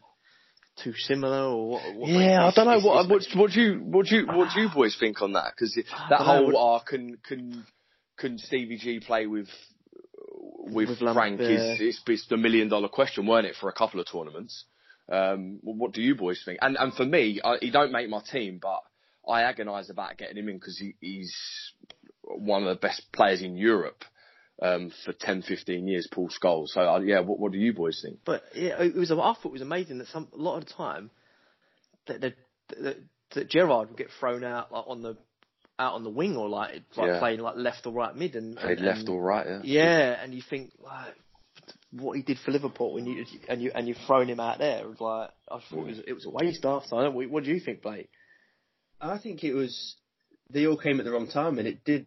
too similar, or what? what Yeah, I don't know what what what do you what do you what do you boys think on that? Because that know, whole uh, can can can Stevie G play with with, With Lam- Frank yeah. is it's, it's the million dollar question, weren't it, for a couple of tournaments? Um, what do you boys think? And and for me, I, he don't make my team, but I agonise about getting him in because he, he's one of the best players in Europe um, for 10, 15 years, Paul Scholes. So uh, yeah, what what do you boys think? But yeah, it was. I thought it was amazing that some a lot of the time that that, that, that Gerrard would get thrown out like on the out on the wing or like like Yeah. playing like left or right mid and, Played and left and- or right? Yeah. Yeah, and you think like what he did for Liverpool, when you and you and you've thrown him out there. It was like I thought it was it was a waste after. I don't. What, what do you think, Blake? I think it was they all came at the wrong time, and it did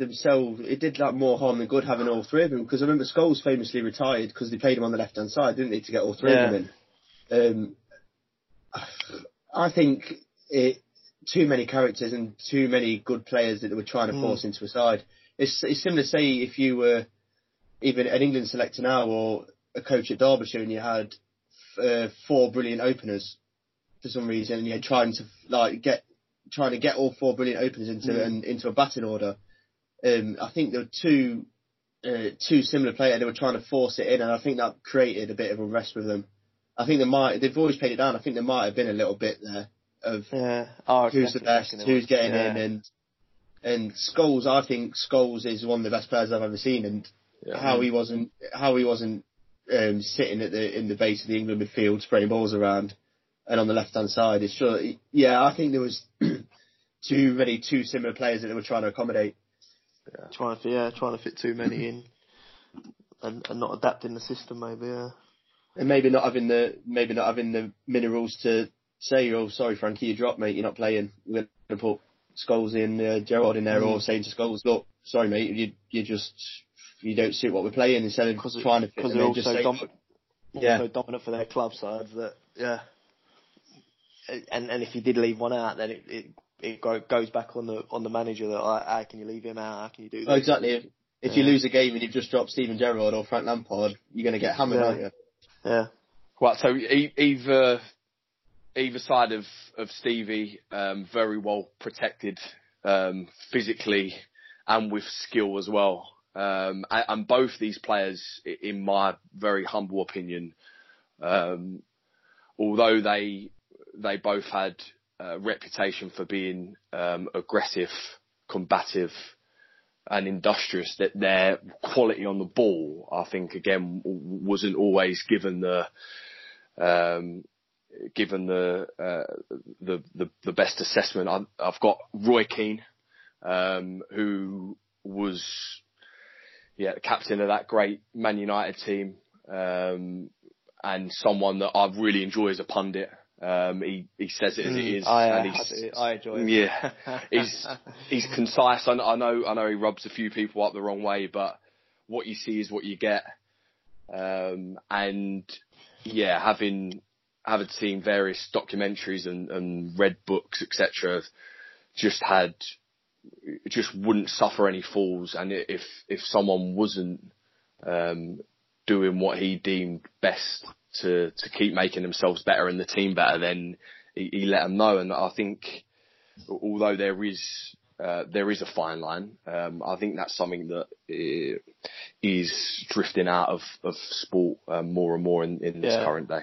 themselves. It did like more harm than good having all three of them. Because I remember Scholes famously retired because they played him on the left hand side, didn't they, to get all three Yeah. of them in. Um, I think it too many characters and too many good players that they were trying to Mm. force into a side. It's it's similar to say if you were even an England selector now or a coach at Derbyshire and you had uh, four brilliant openers for some reason and you're trying to like get trying to get all four brilliant openers into Mm. an, into a batting order. Um, I think there were two uh, two similar players. They were trying to force it in, and I think that created a bit of unrest with them. I think they might they've always played it down. I think there might have been a little bit there of Yeah. Oh, who's the best, who's getting Yeah. in, and and Scholes. I think Scholes is one of the best players I've ever seen, and Yeah. how he wasn't how he wasn't um, sitting at the in the base of the England midfield spraying balls around, and on the left hand side. It's sure, yeah. I think there was too many too similar players that they were trying to accommodate. Trying to yeah trying to fit too many in, and, and not adapting the system maybe. Yeah. and maybe not having the maybe not having the minerals to say, "Oh, sorry, Frankie, you dropped, mate. You're not playing. We're going to put Scholes in, uh, Gerrard in there, or Mm. saying to Scholes, look, sorry, mate, you you just you don't suit what we're playing." Instead of Because trying to fit because them they're also say, dom- "Look, also dominant for their club sides. That yeah. And and if you did leave one out, then it it, it go, goes back on the on the manager that like, how can you leave him out? How can you do oh, exactly. If, if you lose a game and you've just dropped Steven Gerrard or Frank Lampard, you're going to get hammered, Yeah. aren't you? Yeah. Well, so e- either either side of of Stevie, um, very well protected um, physically and with skill as well. Um, and, and both these players, in my very humble opinion, um, although they they both had a reputation for being um, aggressive, combative, and industrious, that their quality on the ball, I think, again, wasn't always given the um, given the, uh, the, the the best assessment. I've, I've got Roy Keane, um, who was yeah captain of that great Man United team, um, and someone that I really enjoy as a pundit. Um, he he says it as it mm. I, and he's, I enjoy it. Yeah, he's he's concise. I, I know I know he rubs a few people up the wrong way, but what you see is what you get. Um, and yeah, having having seen various documentaries and, and read books, etc., just had just wouldn't suffer any falls, and if if someone wasn't um, doing what he deemed best to to keep making themselves better and the team better, then he, he let them know. And I think although there is uh, there is a fine line. Um, I think that's something that is drifting out of, of sport um, more and more in, in this yeah. current day.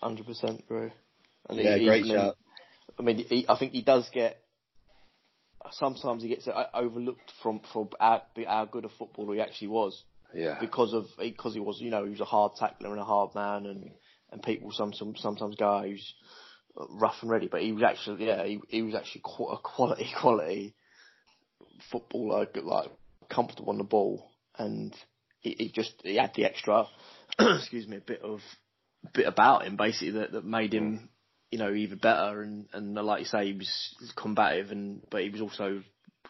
Hundred percent, bro. And yeah, he, great shot. I mean, he, I think he does get. Sometimes he gets overlooked from from how, how good a footballer he actually was. Yeah. Because of because he was, you know, he was a hard tackler and a hard man, and and people some, some sometimes go, oh, he's uh, rough and ready, but he was actually, yeah, he, he was actually quite a quality quality footballer, like comfortable on the ball, and he, he just he had the extra, excuse me, a bit of bit about him basically that, that made him, you know, even better. And, and uh, like you say, he was combative, and but he was also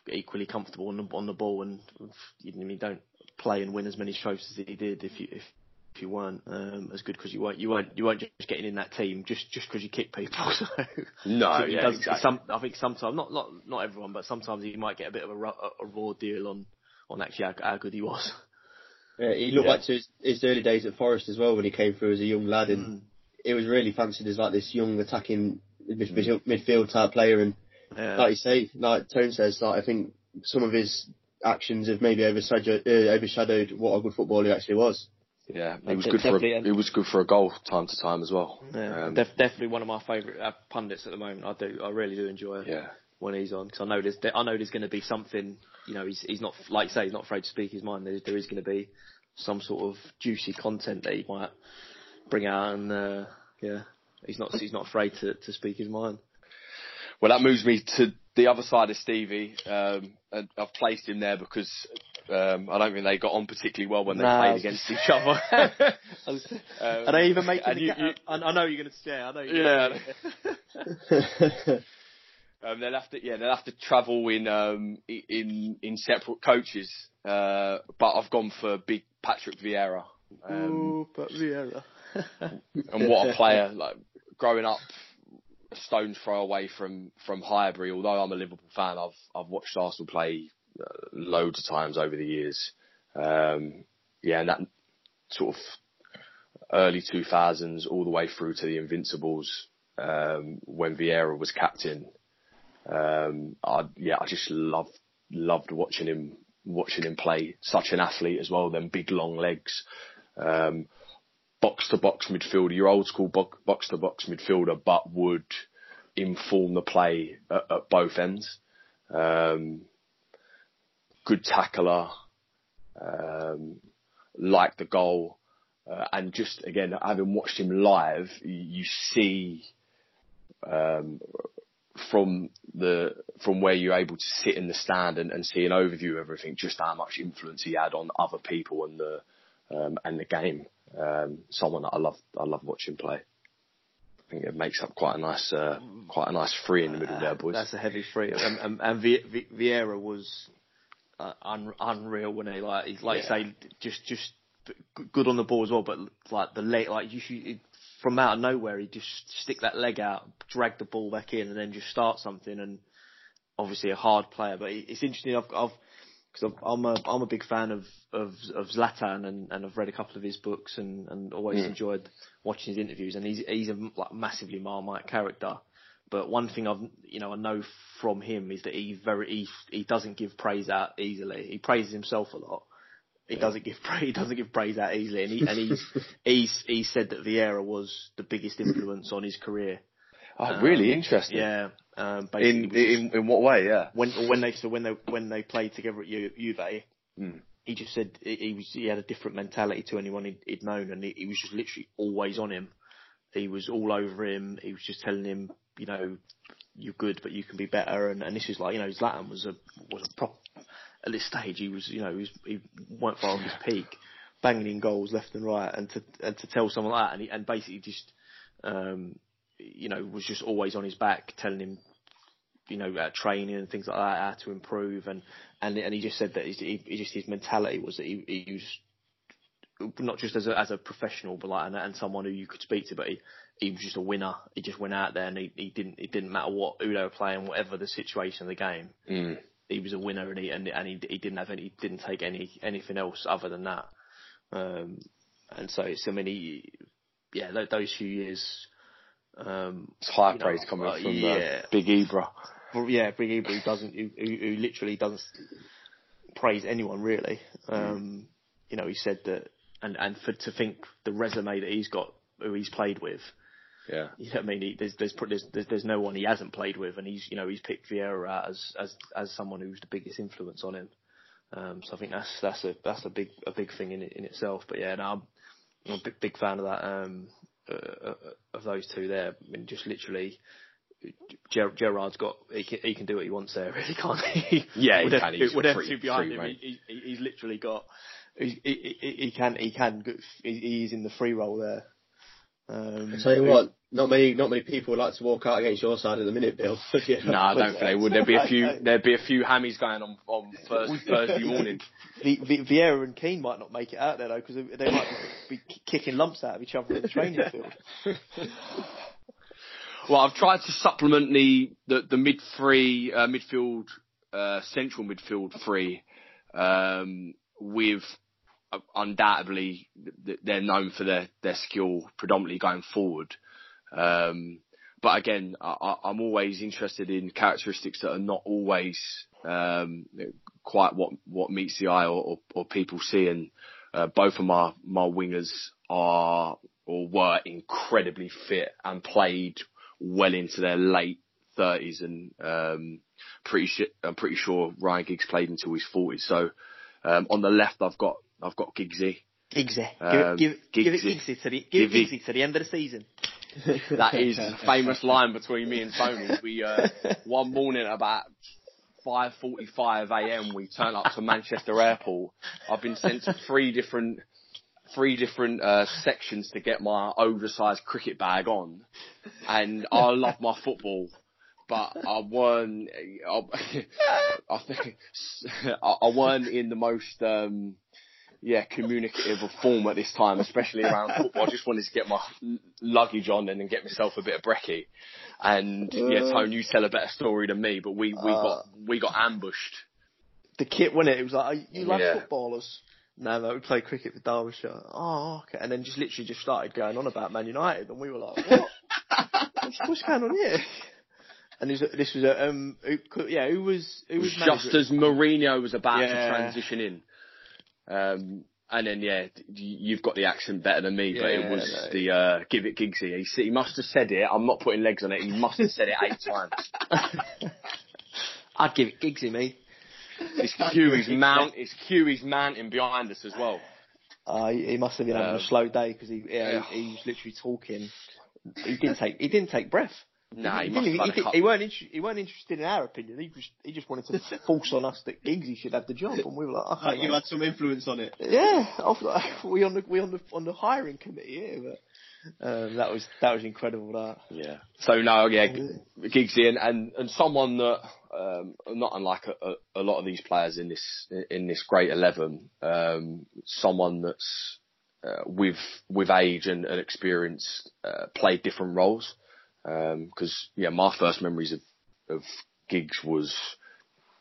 equally comfortable on the on the ball. And you, you don't play and win as many trophies as he did if you if if you weren't um, as good because you weren't you weren't you weren't just getting in that team just just because you kick people. So no, so yeah, does, exactly. some, I think sometimes not not not everyone, but sometimes he might get a bit of a, a raw deal on on actually how, how good he was. Yeah, he looked yeah. like to his, his, early days at Forest as well when he came through as a young lad, and mm. it was really fancied as like this young attacking midfield, midfield type player. And yeah. like you say, like Tone says, like I think some of his actions have maybe overshadowed, uh, overshadowed what a good footballer he actually was. Yeah, he was good for a, he was good for a goal time to time as well. Yeah, um, def- definitely one of my favourite uh, pundits at the moment. I do, I really do enjoy it. Yeah. When he's on, because I know there's, I know there's going to be something. You know, he's he's not like you say, he's not afraid to speak his mind. There, there is going to be some sort of juicy content that he might bring out, and uh, yeah, he's not he's not afraid to to speak his mind. Well, that moves me to the other side of Stevie. Um, I've placed him there because um, I don't think they got on particularly well when they played against each other. um, Are they even making? You, you, I know you're going to stare. I know. yeah. um, they'll have to. Yeah, they'll have to travel in um, in in separate coaches. Uh, but I've gone for big Patrick Vieira. Um, Ooh, but Vieira. and what a player! Like growing up a stone's throw away from from Highbury. Although I'm a Liverpool fan, I've I've watched Arsenal play uh, loads of times over the years. Um, yeah, and that sort of early 2000s all the way through to the Invincibles um, when Vieira was captain. Um, I, yeah, I just loved loved watching him watching him play. Such an athlete as well. Them big long legs. Um, box to box midfielder, your old school box to box midfielder, but would inform the play at, at both ends. Um, good tackler, um, like the goal, uh, and just again having watched him live, you see um, from the from where you're able to sit in the stand and, and see an overview of everything, just how much influence he had on other people and the um, and the game. Um, someone that I love I love watching play. I think it makes up quite a nice uh, quite a nice free in the middle uh, there, boys. That's a heavy free, and, and, and Vieira was uh, un, unreal when he like he's like yeah. say just just good on the ball as well, but like the leg like you should from out of nowhere, he'd just stick that leg out, drag the ball back in, and then just start something. And obviously a hard player, but it's interesting. I've, I've because I'm a I'm a big fan of of of Zlatan and and I've read a couple of his books and and always mm. enjoyed watching his interviews and he's he's a like massively Marmite character. But one thing I've you know I know from him is that he very he he doesn't give praise out easily. He praises himself a lot. He yeah. doesn't give praise. He doesn't give praise out easily, and he and he's he's he said that Vieira was the biggest influence on his career. Oh, um, really interesting. Yeah. Um, in in in what way? Yeah. When when they so when they when they played together at Ju- Juve, mm. he just said he was he had a different mentality to anyone he'd, he'd known, and he, he was just literally always on him. He was all over him. He was just telling him, you know, you're good, but you can be better. And, and this is like, you know, Zlatan was a was a prop at this stage. He was, you know, he, was, he went far on his peak, banging in goals left and right, and to and to tell someone like that, and he, and basically just, um, you know, was just always on his back, telling him, you know, uh, training and things like that, how to improve, and and and he just said that he, he just his mentality was that he, he was not just as a as a professional, but like and, and someone who you could speak to, but he he was just a winner. He just went out there and he, he didn't it didn't matter what who they were playing, whatever the situation of the game. Mm. He was a winner and he and, and he, he didn't have any he didn't take any anything else other than that. Um, and so it's I mean he, yeah those few years. Um, it's high praise know, coming uh, from yeah. uh, Big Ibra. Well, yeah, Big Ibra who doesn't who, who, who literally doesn't praise anyone really. Um, mm. You know, he said that and and for to think the resume that he's got, who he's played with. Yeah. You know what I mean? He, there's, there's, there's, there's no one he hasn't played with, and he's, you know, he's picked Vieira out as, as, as someone who's the biggest influence on him. Um, so I think that's, that's a, that's a big, a big thing in in itself. But yeah, no, I'm, I'm a big, big fan of that, um, uh, uh of those two there. I mean, just literally, Ger- Gerrard's got he can, he can do what he wants there, really, can't he? Yeah, he can. He's whatever free, behind free, him, he, he, he's literally got he, he, he can he can he's in the free role there. Um, I tell you what, not many not many people would like to walk out against your side of the minute, Bill. yeah. No, I don't think they would. There'd be a few there'd be a few hammies going on on first, Thursday morning. V- v- Vieira and Keane might not make it out there though because they might be kicking lumps out of each other in the training field. well, I've tried to supplement the the, the mid three uh, midfield uh, central midfield three um, with undoubtedly they're known for their, their skill predominantly going forward. Um, but again, I, I'm always interested in characteristics that are not always um, quite what what meets the eye or, or, or people see. And uh, both of my my wingers are or were incredibly fit and played well into their late 30s. And um, pretty sh- I'm pretty sure Ryan Giggs played until his 40s. So um, on the left, I've got I've got Giggsy. Giggsy. Um, give, give, give, it Giggsy to the give, give it Giggsy to the end of the season. that is a famous line between me and Tony. We uh, one morning about 5:45 a.m. we turn up to Manchester Airport. I've been sent to three different three different uh, sections to get my oversized cricket bag on, and I love my football but I weren't. I, I think I weren't in the most um, yeah communicative of form at this time, especially around football. I just wanted to get my luggage on and then get myself a bit of brekkie. And yeah, Tone, you tell a better story than me, but we we uh, got we got ambushed. The kit, when it? It was like, you like yeah. footballers? No, no, we play cricket for Derbyshire. Oh, okay. And then just literally just started going on about Man United, and we were like, what? what's, what's going on here? And this, this was a um, who, yeah, who was who was, was just as Mourinho was about yeah. to transition in. Um, and then yeah, you've got the accent better than me, but it was no. the uh, give it Giggsy. He, he must have said it. I'm not putting legs on it. He must have said it eight times. I'd give it Giggsy, me. It's Huey's mount. It's Huey's mountain behind us as well. Uh, he must have been having um, a slow day because he, yeah, yeah. He, he was literally talking. He didn't take he didn't take breath. Nah, he, he, he, he, weren't inter- he weren't interested in our opinion. He just he just wanted to force on us that Giggsy should have the job, and we were like, okay, you had some influence on it. Yeah, like, we on the we on the on the hiring committee here, but um, that was that was incredible. That yeah. So no, yeah, Giggsy and, and and someone that um, not unlike a, a, a, lot of these players in this in this great eleven, um, someone that's uh, with with age and, and experience uh, played different roles. Because um, yeah, my first memories of of Giggs was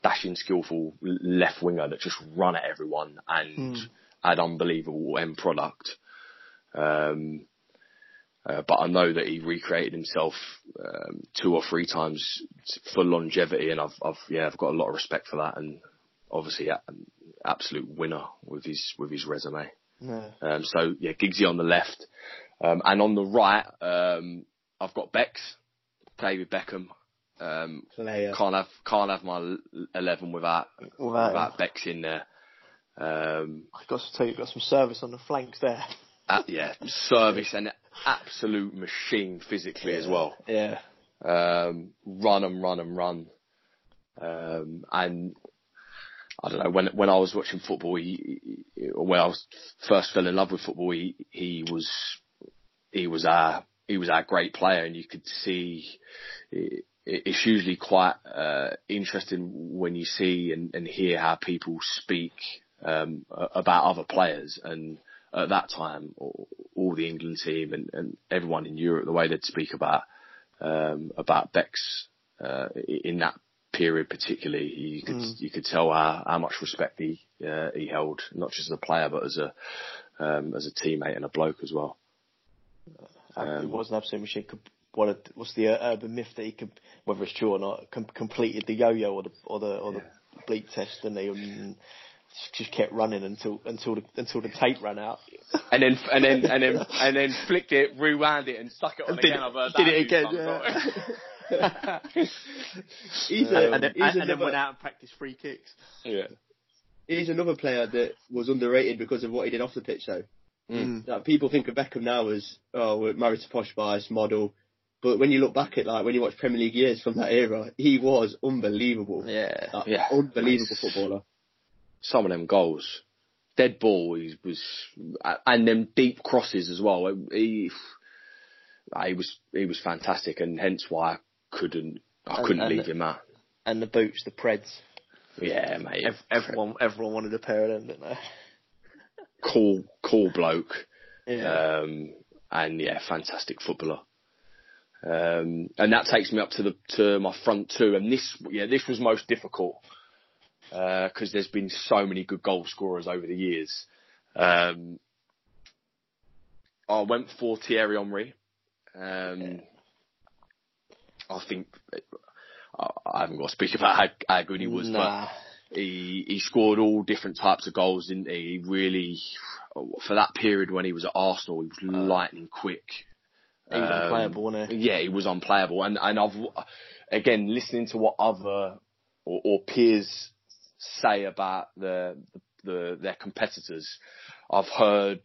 dashing, skillful left winger that just run at everyone and mm. had unbelievable end product. Um, uh, but I know that he recreated himself um, two or three times for longevity, and I've, I've, yeah, I've got a lot of respect for that, and obviously an absolute winner with his with his resume. Yeah. Um, so yeah, Giggsy on the left, um, and on the right, um, I've got Bex, David Beckham. Um, can't have can't have my eleven without without, without Bex in there. Um, I've got to tell you, you've got some service on the flanks there. Uh, yeah, service and absolute machine physically yeah. as well. Yeah. Um, run and run and run. Um, and I don't know when when I was watching football, he, he, when I was first fell in love with football, he he was he was our he was our great player, and you could see. It, it's usually quite uh, interesting when you see and, and hear how people speak um, about other players, and at that time, all the England team and, and everyone in Europe, the way they'd speak about um, about Bex uh, in that period, particularly, you could mm. you could tell how, how much respect he uh, he held, not just as a player, but as a um, as a teammate and a bloke as well. Um, it was an absolute machine. What a, what's the uh, urban myth that he could, whether it's true or not, com- completed the yo-yo or the or the or the bleep test, and they um, just kept running until until the until the tape ran out. And then and then and then and then flicked it, rewound it, and stuck it on did again. I've heard did it again. Yeah. he's a, and, then, he's and then went out and practiced free kicks. Yeah. He's another player that was underrated because of what he did off the pitch, though. Mm. Like, people think of Beckham now as oh, married to posh bias model, but when you look back at like when you watch Premier League years from that era, he was unbelievable. Yeah, like, yeah, unbelievable footballer some of them goals. Dead ball he was, and them deep crosses as well. He, he was he was fantastic, and hence why I couldn't I couldn't and, and leave the, him out. And the boots, the Preds. Yeah, mate. everyone everyone wanted a pair of them, didn't they? Cool, cool bloke. Yeah. Um, and yeah, fantastic footballer. Um, and that takes me up to the to my front two, and this yeah this was most difficult because uh, there's been so many good goal scorers over the years. Um, I went for Thierry Henry. Um, I think I haven't got to speak about how, how good he was, nah. but he he scored all different types of goals, didn't he? He really, for that period when he was at Arsenal, he was uh, lightning quick. He was um, unplayable, wasn't he? Yeah, he was unplayable, and and I've again listening to what other or, or peers say about the, the their competitors. I've heard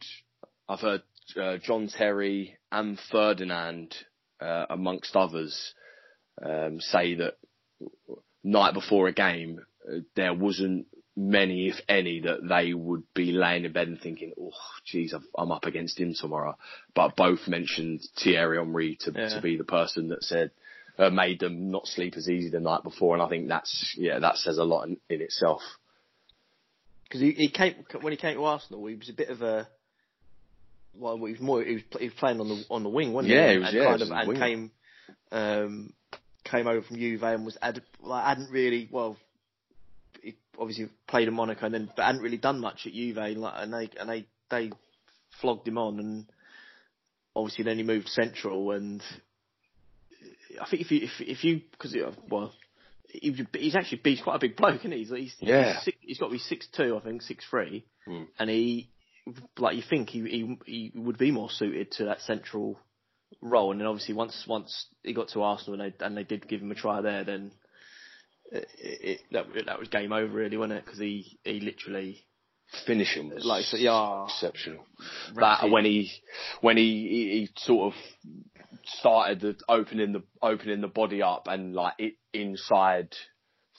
I've heard uh, John Terry and Ferdinand, uh, amongst others, um, say that night before a game there wasn't many, if any, that they would be laying in bed and thinking, "Oh, geez, I'm up against him tomorrow." But both mentioned Thierry Henry to yeah. to be the person that said uh, made them not sleep as easy the night before, and I think that's yeah that says a lot in, in itself. Because he, he came when he came to Arsenal, he was a bit of a well, he was more he was, he was playing on the on the wing, wasn't yeah, he? Was, and yeah, kind of, and came um, came over from Juve and was ad, like hadn't really well. Obviously played in Monaco and then but hadn't really done much at Juve, like, and they and they they flogged him on and obviously then he moved central and I think if you if if you because well he, he's actually he's quite a big bloke, isn't he? He's, he's yeah. He's, he's got to be six two, I think, six three, mm. and he like you think he, he he would be more suited to that central role. And then obviously once once he got to Arsenal and they and they did give him a try there, then it, it, that that was game over really, wasn't it? Because he he literally finishing was like so, yeah exceptional. That when he when he, he, he sort of started the opening the opening the body up and like it inside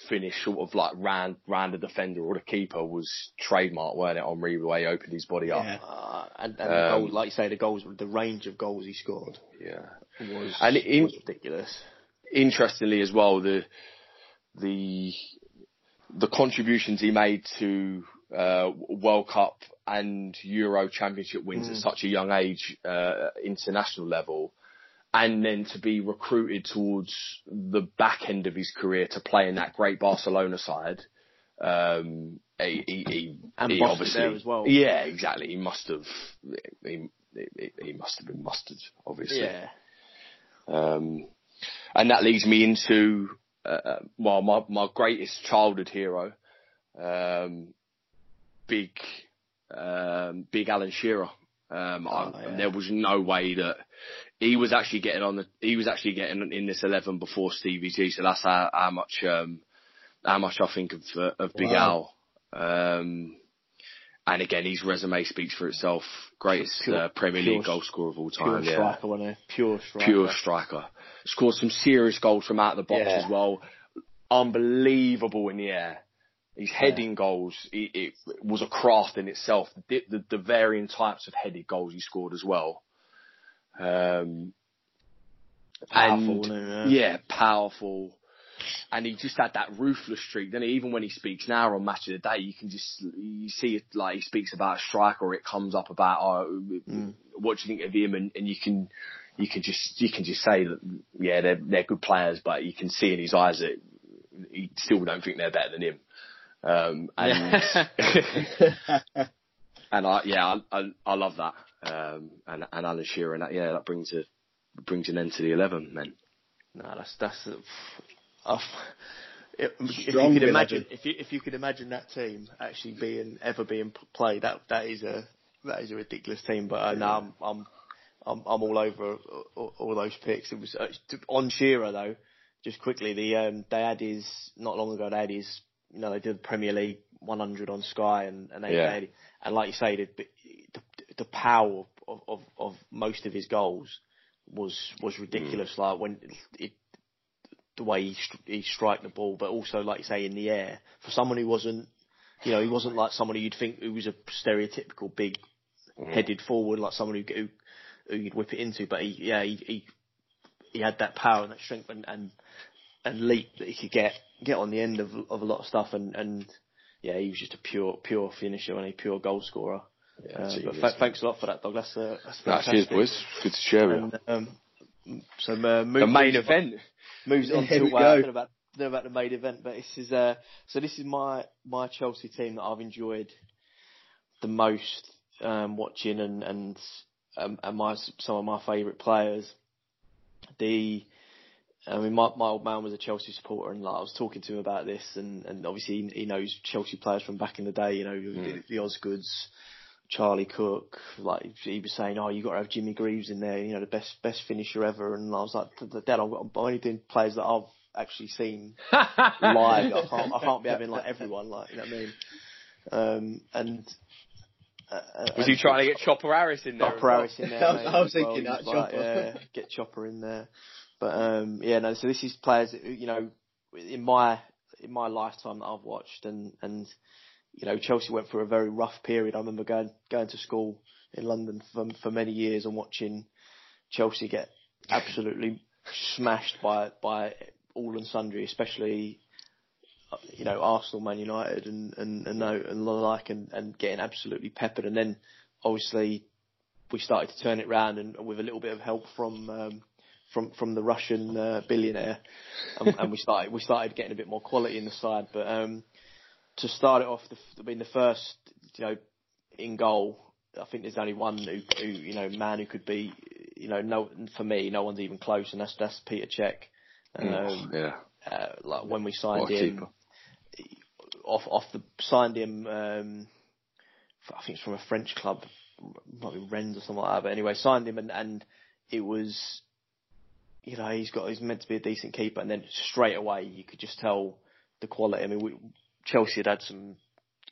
finish sort of like round round the defender or the keeper was trademark, weren't it, on Reed the way he opened his body up. Yeah. Uh, and, and um, the goal, like you say, the goals, the range of goals he scored. Yeah. Was, and in, was ridiculous. Interestingly as well, the the the contributions he made to uh, World Cup and Euro Championship wins mm. at such a young age, uh, international level, and then to be recruited towards the back end of his career to play in that great Barcelona side. Um, he, he, he, And he obviously, there as well. yeah, exactly. He must have, he, he, he must have been mustard, obviously. Yeah. Um, and that leads me into, uh, uh, well, my, my greatest childhood hero, um, big, um, big Alan Shearer. Um, I, Oh, yeah. there was no way that he was actually getting on the, he was actually getting in this 11 before Stevie G. So that's how, how much, um, how much I think of, uh, of Big Wow. Al. Um, and again, his resume speaks for itself. Greatest Pure- uh, Premier pure- League goal scorer of all Pure time. yeah striker, wasn't he? Pure striker. pure striker. Scored some serious goals from out of the box Yeah. as well. Unbelievable in the air. His heading goals, it, it was a craft in itself. The, the, the varying types of headed goals he scored as well. Um, Powerful, and wasn't yeah, powerful. And he just had that ruthless streak. Then even when he speaks now on Match of the Day, you can just you see it like he speaks about a striker, or it comes up about oh, Mm. what do you think of him, and, and you can you can just you can just say that yeah they're they're good players, but you can see in his eyes that he still don't think they're better than him. Um, and and I yeah I I, I love that. Um, and and Alan Shearer and that yeah that brings a brings an end to the eleven then. No, that's that's. Uh, if, if you could imagine, if you if you could imagine that team actually being ever being played, that that is a that is a ridiculous team. But uh, no, I'm I'm I'm I'm all over all, all those picks. It was uh, on Shearer though. Just quickly, the um, they had his not long ago. They had his you know they did the Premier League 100 on Sky, and and they, Yeah. they had, and like you say, the the, the power of, of of most of his goals was was ridiculous. Like when it, the way he he strike the ball, but also like you say in the air for someone who wasn't, you know, he wasn't like someone who you'd think who was a stereotypical big headed forward, like someone who who, who you'd whip it into. But he yeah he he, he had that power and that strength and, and and leap that he could get get on the end of of a lot of stuff and and yeah he was just a pure pure finisher and a pure goal scorer. Yeah, Uh, but whiz, th- thanks a lot for that, Doug. That's uh, that's Nah, cheers, boys. Good to share with you. And, um, so uh, move, The main moves- event. moves on Here to we uh, go. I don't know about know about the main event, but this is uh so this is my my Chelsea team that I've enjoyed the most um, watching and and um, and my some of my favourite players. The I mean, my my old man was a Chelsea supporter, and like, I was talking to him about this, and and obviously he, he knows Chelsea players from back in the day. You know, the, the Osgoods, Charlie Cooke. Like he was saying, oh, you got to have Jimmy Greaves in there. You know, the best best finisher ever. And I was like, Dad, I'm, I'm only doing players that I've actually seen live. I can't I can't be having like everyone. Like you know what I mean. Um, and uh, Was he trying to get Chopper Harris in there? Chopper? Harris in there. I was- I was as well. thinking that, He's like, Chopper. yeah, get Chopper in there. But um, yeah, no. So this is players, you know, in my in my lifetime that I've watched, and and you know, Chelsea went through a very rough period. I remember going going to school in London for for many years and watching Chelsea get absolutely smashed by by all and sundry, especially uh, you know Arsenal, Man United, and and and, no, and the like, and, and getting absolutely peppered. And then obviously we started to turn it round, and with a little bit of help from um, from from the Russian uh, billionaire, and, and we started we started getting a bit more quality in the side. But um, to start it off, the, I mean the first you know in goal, I think there's only one who, who you know man who could be you know no for me no one's even close, and that's that's Peter Cech. Um, Oh, yeah. uh, like when we signed him keeper. Off off the signed him um I think it's from a French club might be Rennes or something like that but anyway signed him and, and it was you know he's got he's meant to be a decent keeper and then straight away you could just tell the quality I mean we, Chelsea had had some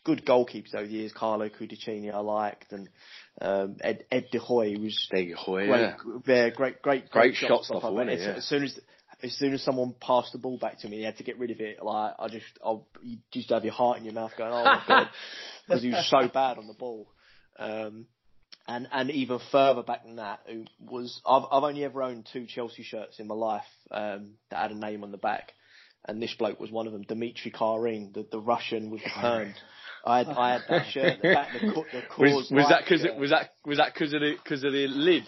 good goalkeepers over the years Carlo Cudicini I liked and um, Ed Ed De Goey was Big Hoy, great, yeah. yeah, great, great, Great shot shot stopper, stopper, but wasn't as, Yeah. as soon as as soon as someone passed the ball back to me, he had to get rid of it. Like I just, I'll, you just have your heart in your mouth going, "Oh my god," because he was so bad on the ball. Um, and and even further back than that, who was I've I've only ever owned two Chelsea shirts in my life um, that had a name on the back, and this bloke was one of them, Dmitry Kharine, the the Russian with the perm. I had I had that shirt, the back, the, co- the Was, cause was that because shirt. was that was that because of the because of the lid?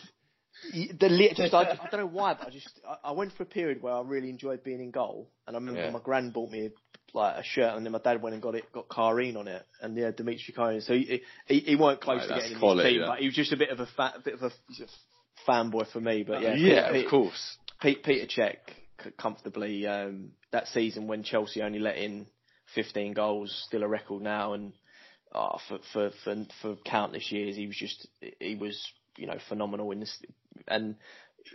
The just, I, I, don't know why, but I just I, I, went for a period where I really enjoyed being in goal, and I remember yeah. my grand bought me like a shirt, and then my dad went and got it, got Kharine on it, and yeah, Dimitri Kharine. So he he, he weren't close right, to getting in his team, yeah. but he was just a bit of a fa- a bit of a, a fanboy for me. But yeah, yeah, Peter, of course. Pete, Petr Cech comfortably um, that season when Chelsea only let in 15 goals, still a record now, and oh, for, for for for countless years he was just he was you know phenomenal in this, and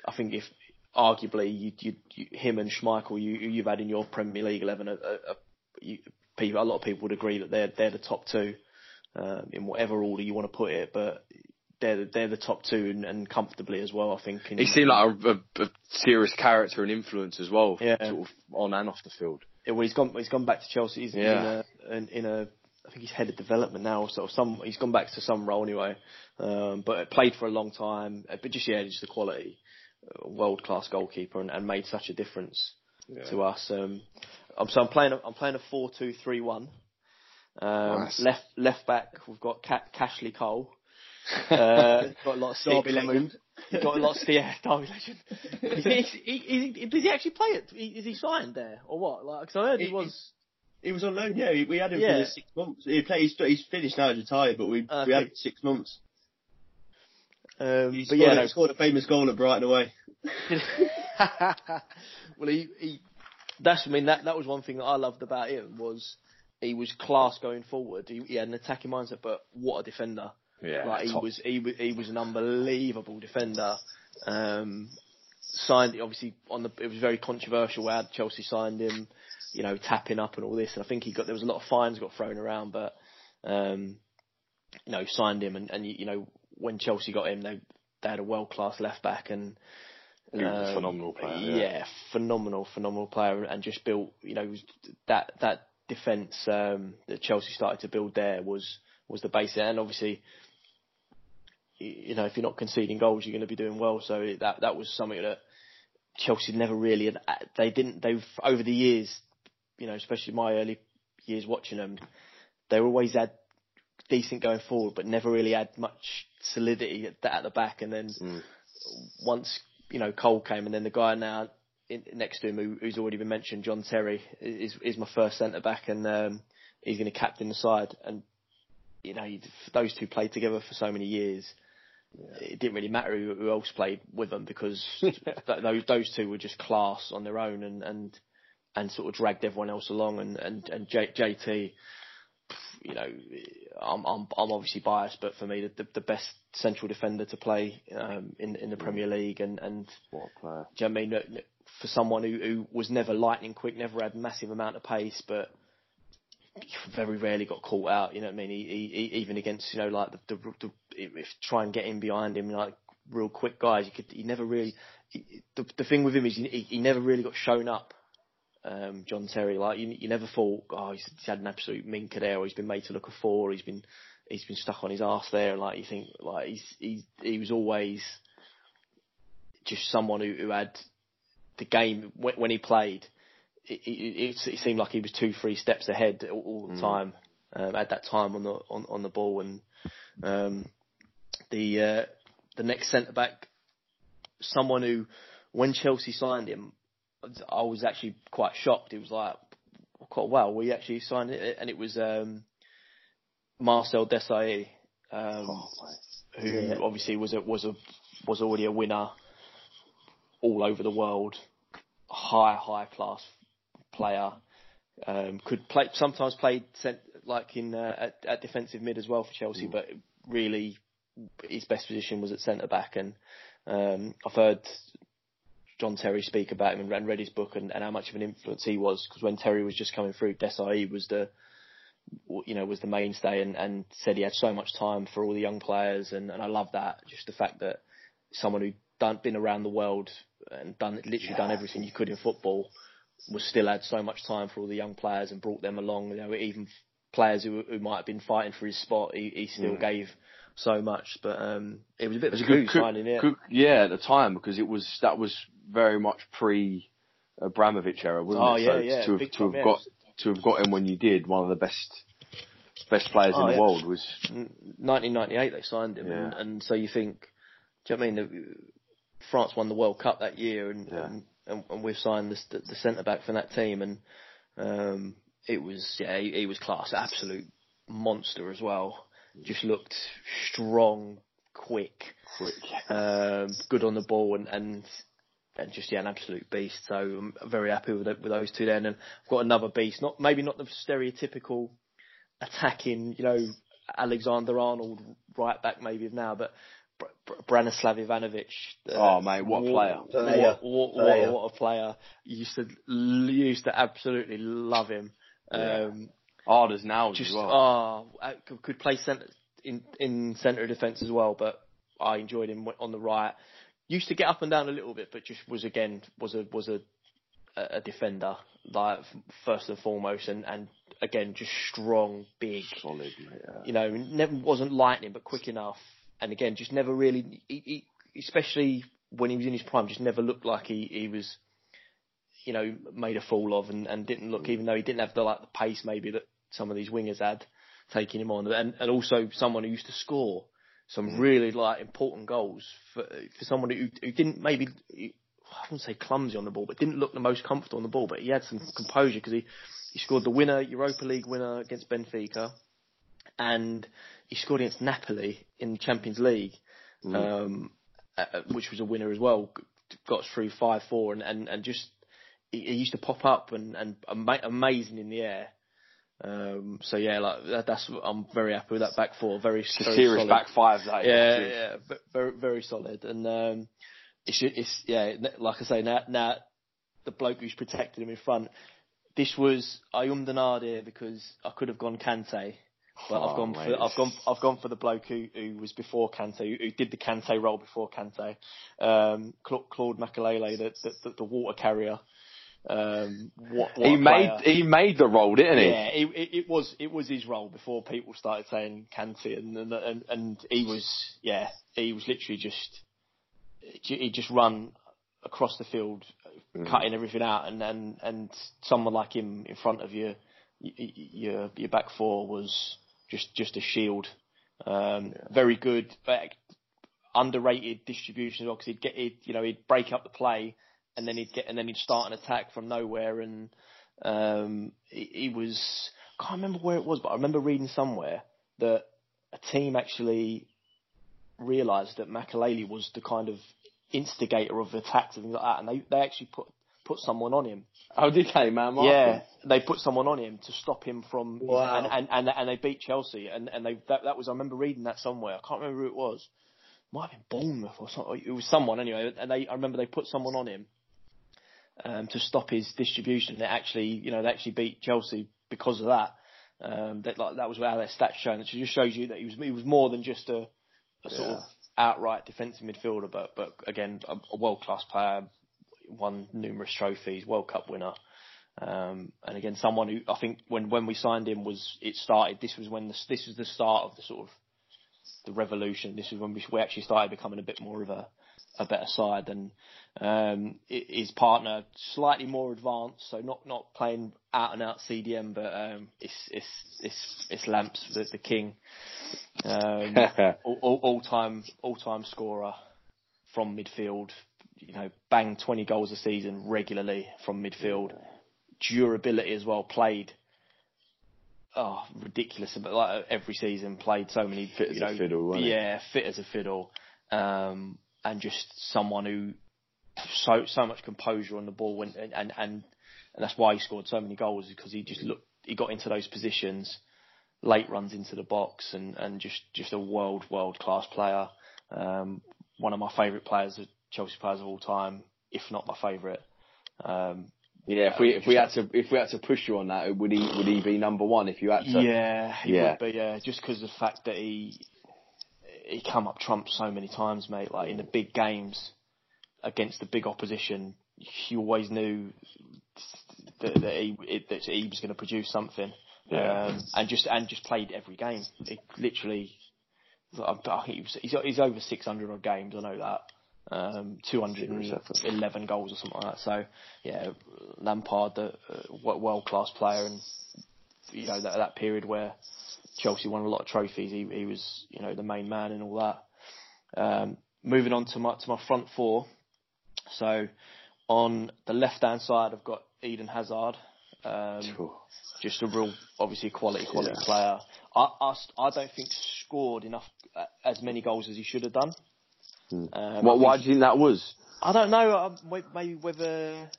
I think if arguably you, you, you him and Schmeichel you you've had in your Premier League eleven a, a, a, you, people, a lot of people would agree that they're they're the top two um, in whatever order you want to put it, but they're they're the top two and, and comfortably as well. I think. he seemed like a, a, a, serious character and influence as well, yeah. sort of on and off the field. Yeah, well, he's gone he's gone back to Chelsea. He's yeah. in a, in, in a I think he's head of development now, sort of some. He's gone back to some role anyway, um, but played for a long time. Uh, but just yeah, just the quality, uh, world class goalkeeper, and, and, made such a difference yeah. to us. Um, so I'm playing. I'm playing a four-two-three-one. Um, nice. Left left back, we've got Cashley Cole. Uh, got a lot of Derby legend. got a lot of yeah, Derby legend. Is he, he, he, does he actually play it? Is he signed there or what? Like, cause I heard he, he was. He was on loan, yeah. We had him yeah. for six months. He played, he's, he's finished now, he's retired, but we uh, we had him six months. Um, he but scored, yeah, no. scored a famous goal at Brighton away. well, he, he that's I mean that that was one thing that I loved about him was he was class going forward. He, he had an attacking mindset, but what a defender! Yeah, like he was he was he was an unbelievable defender. Um, signed obviously on the it was very controversial how Chelsea signed him you know, tapping up and all this. And I think he got there was a lot of fines got thrown around, but um, you know, signed him and, and you know when Chelsea got him, they they had a world class left back and. He was um, a phenomenal player. Yeah. yeah. phenomenal, phenomenal player, and just built. You know, that that defence um, that Chelsea started to build there was was the base, and obviously, you know, if you're not conceding goals, you're going to be doing well. So that that was something that Chelsea never really. They didn't. They've over the years you know, especially my early years watching them, they always had decent going forward, but never really had much solidity at, at the back. And then mm. once you know Cole came, and then the guy now in, next to him, who, who's already been mentioned, John Terry, is is my first centre back, and um, he's going to captain the side. And you know, those two played together for so many years. Yeah. It didn't really matter who, who else played with them because th- those those two were just class on their own, and and and sort of dragged everyone else along. And and and J, JT, you know, I'm I'm I'm obviously biased, but for me, the the, the best central defender to play um, in in the Premier League, and and what a player. Do you know I mean for someone who who was never lightning quick, never had a massive amount of pace, but very rarely got caught out. You know what I mean? He, he, even against you know like the, the, the if try and get in behind him like real quick guys, you could he never really. He, the the thing with him is he, he never really got shown up um, John Terry. Like you, you never thought, oh, he's, he's had an absolute minker there, or he's been made to look a four, he's been he's been stuck on his ass there. Like you think, like he's he's he was always just someone who, who had the game when, when he played. It, it, it, seemed like he was two, three steps ahead all, all the mm. time um, at that time on the on, on the ball, and um, the uh, the next centre back, someone who when Chelsea signed him, I was actually quite shocked. It was like, quite well, we actually signed it, and it was um, Marcel Desailly, um, oh, who yeah. obviously was a was a was already a winner all over the world, high high class player. Um, could play sometimes played like in uh, at, at, defensive mid as well for Chelsea, mm. but really his best position was at centre back. And um, I've heard John Terry speak about him and read his book and, and how much of an influence he was. Because when Terry was just coming through, Desailly was the you know was the mainstay and, and said he had so much time for all the young players and, and I love that just the fact that someone who done been around the world and done literally yeah. done everything you could in football was still had so much time for all the young players and brought them along. You know, even players who, who might have been fighting for his spot, he, he still mm. gave so much. But um, it was a bit of a good signing, yeah. yeah, at the time because it was that was very much pre Abramovich era, wasn't oh, it? So yeah, to have, to have got to have got him when you did, one of the best best players oh, in the yeah. world was 1998 they signed him, yeah. and, and, so you think, do you know what I mean? France won the World Cup that year, and Yeah. and, and, and we signed the, the, the centre back from that team, and um, it was yeah, he, he was class, absolute monster as well. Just looked strong, quick, Quick. um, good on the ball, and and and just yeah, an absolute beast. So I'm very happy with it, with those two. Then, and I've got another beast. Not maybe not the stereotypical attacking, you know, Alexander Arnold right back maybe of now, but Br- Br- Branislav Ivanovic. uh, Oh, mate, what a player. What, what, what, what a player! You used to used to absolutely love him. Um, Hard as nails just as well. oh, uh, could, play centre in in centre of defence as well, but I enjoyed him on the right. Used to get up and down a little bit, but just was again was a was a a defender like first and foremost, and and again just strong, big. Solid. Yeah. You know, never wasn't lightning, but quick enough, and again just never really, he, he, especially when he was in his prime, just never looked like he he was. You know, made a fool of, and, and didn't look, even though he didn't have the like the pace maybe that some of these wingers had taking him on, and and also someone who used to score some really like important goals for for someone who who didn't maybe I wouldn't say clumsy on the ball, but didn't look the most comfortable on the ball. But he had some composure because he he scored the winner Europa League winner against Benfica, and he scored against Napoli in the Champions League, um, uh, which was a winner as well. Got us through five four, and and and just he, he used to pop up and and ama- amazing in the air. Um, so yeah, like that, that's I'm very happy with that back four. Very, very serious solid. back five, that. Yeah, yeah, ve- very, very solid. And um, it's, it's yeah, like I say, now, now the bloke who's protected him in front. This was I ummed and ahed here because I could have gone Kante, but I've Oh, gone mate. for I've gone I've gone for the bloke who, who was before Kante, who, who did the Kante role before Kante, um, Cla- Claude Makelele, the, the, the water carrier. Um, what, what He made he made the role, didn't he? Yeah, it, it, it was it was his role before people started saying Kante, and and and, and he was yeah he was literally just he just run across the field, cutting everything out, and and and someone like him in front of you, your your back four was just just a shield. Um, Very good, but underrated distribution as well because he'd get he'd, you know he'd break up the play and then he'd get and then he'd start an attack from nowhere and um, he, he was I can't remember where it was but I remember reading somewhere that a team actually realised that Makelele was the kind of instigator of attacks and things like that and they, they actually put put someone on him Oh, did they, man? Martin? yeah, they put someone on him to stop him from, Wow. and, and and and they beat Chelsea, and and they that that was I remember reading that somewhere. I can't remember who it was. Might have been Bournemouth or something. It was someone anyway, and they I remember they put someone on him um, to stop his distribution. They actually, you know, they actually beat Chelsea because of that. Um, that like that was how their stats showing. It just shows you that he was he was more than just a, a sort of outright defensive midfielder, but but again a, a world class player, won numerous trophies, World Cup winner. Um, and again, someone who I think when, when we signed him was it started. This was when the, this was the start of the sort of the revolution. This is when we, we actually started becoming a bit more of a a better side. And um, his partner slightly more advanced, so not not playing out and out CDM, but um, it's it's it's it's Lamps the, the king, um, all, all, all time all time scorer from midfield. You know, bang twenty goals a season regularly from midfield. Durability as well. Played oh ridiculous, but like every season played so many Fit as you a fiddle, yeah, fit as a fiddle, um, and just someone who so so much composure on the ball, and and and, and that's why he scored so many goals because he just looked, he got into those positions, late runs into the box, and and just just a world world class player. Um, one of my favourite players, Chelsea players of all time, if not my favourite. Um, Yeah, if we if we had to if we had to push you on that, would he would he be number one if you had to? Yeah, he Yeah. would be. Yeah, just because of the fact that he he come up trumps so many times, mate. Like in the big games against the big opposition, he always knew that, that he it, that he was going to produce something. Yeah. Um, and just and just played every game. He literally, I I think he was, he's he's over 600 odd games. I know that. Um, 211 goals or something like that. So yeah, Lampard, the uh, world class player, and you know that that period where Chelsea won a lot of trophies, he he was you know the main man and all that. Um, moving on to my to my front four. So on the left hand side, I've got Eden Hazard. Um, just a real, obviously, quality quality yeah. player. I, I, I don't think scored enough uh, as many goals as he should have done. Hmm. Um, well, why do you think that was? I don't know. Um, maybe whether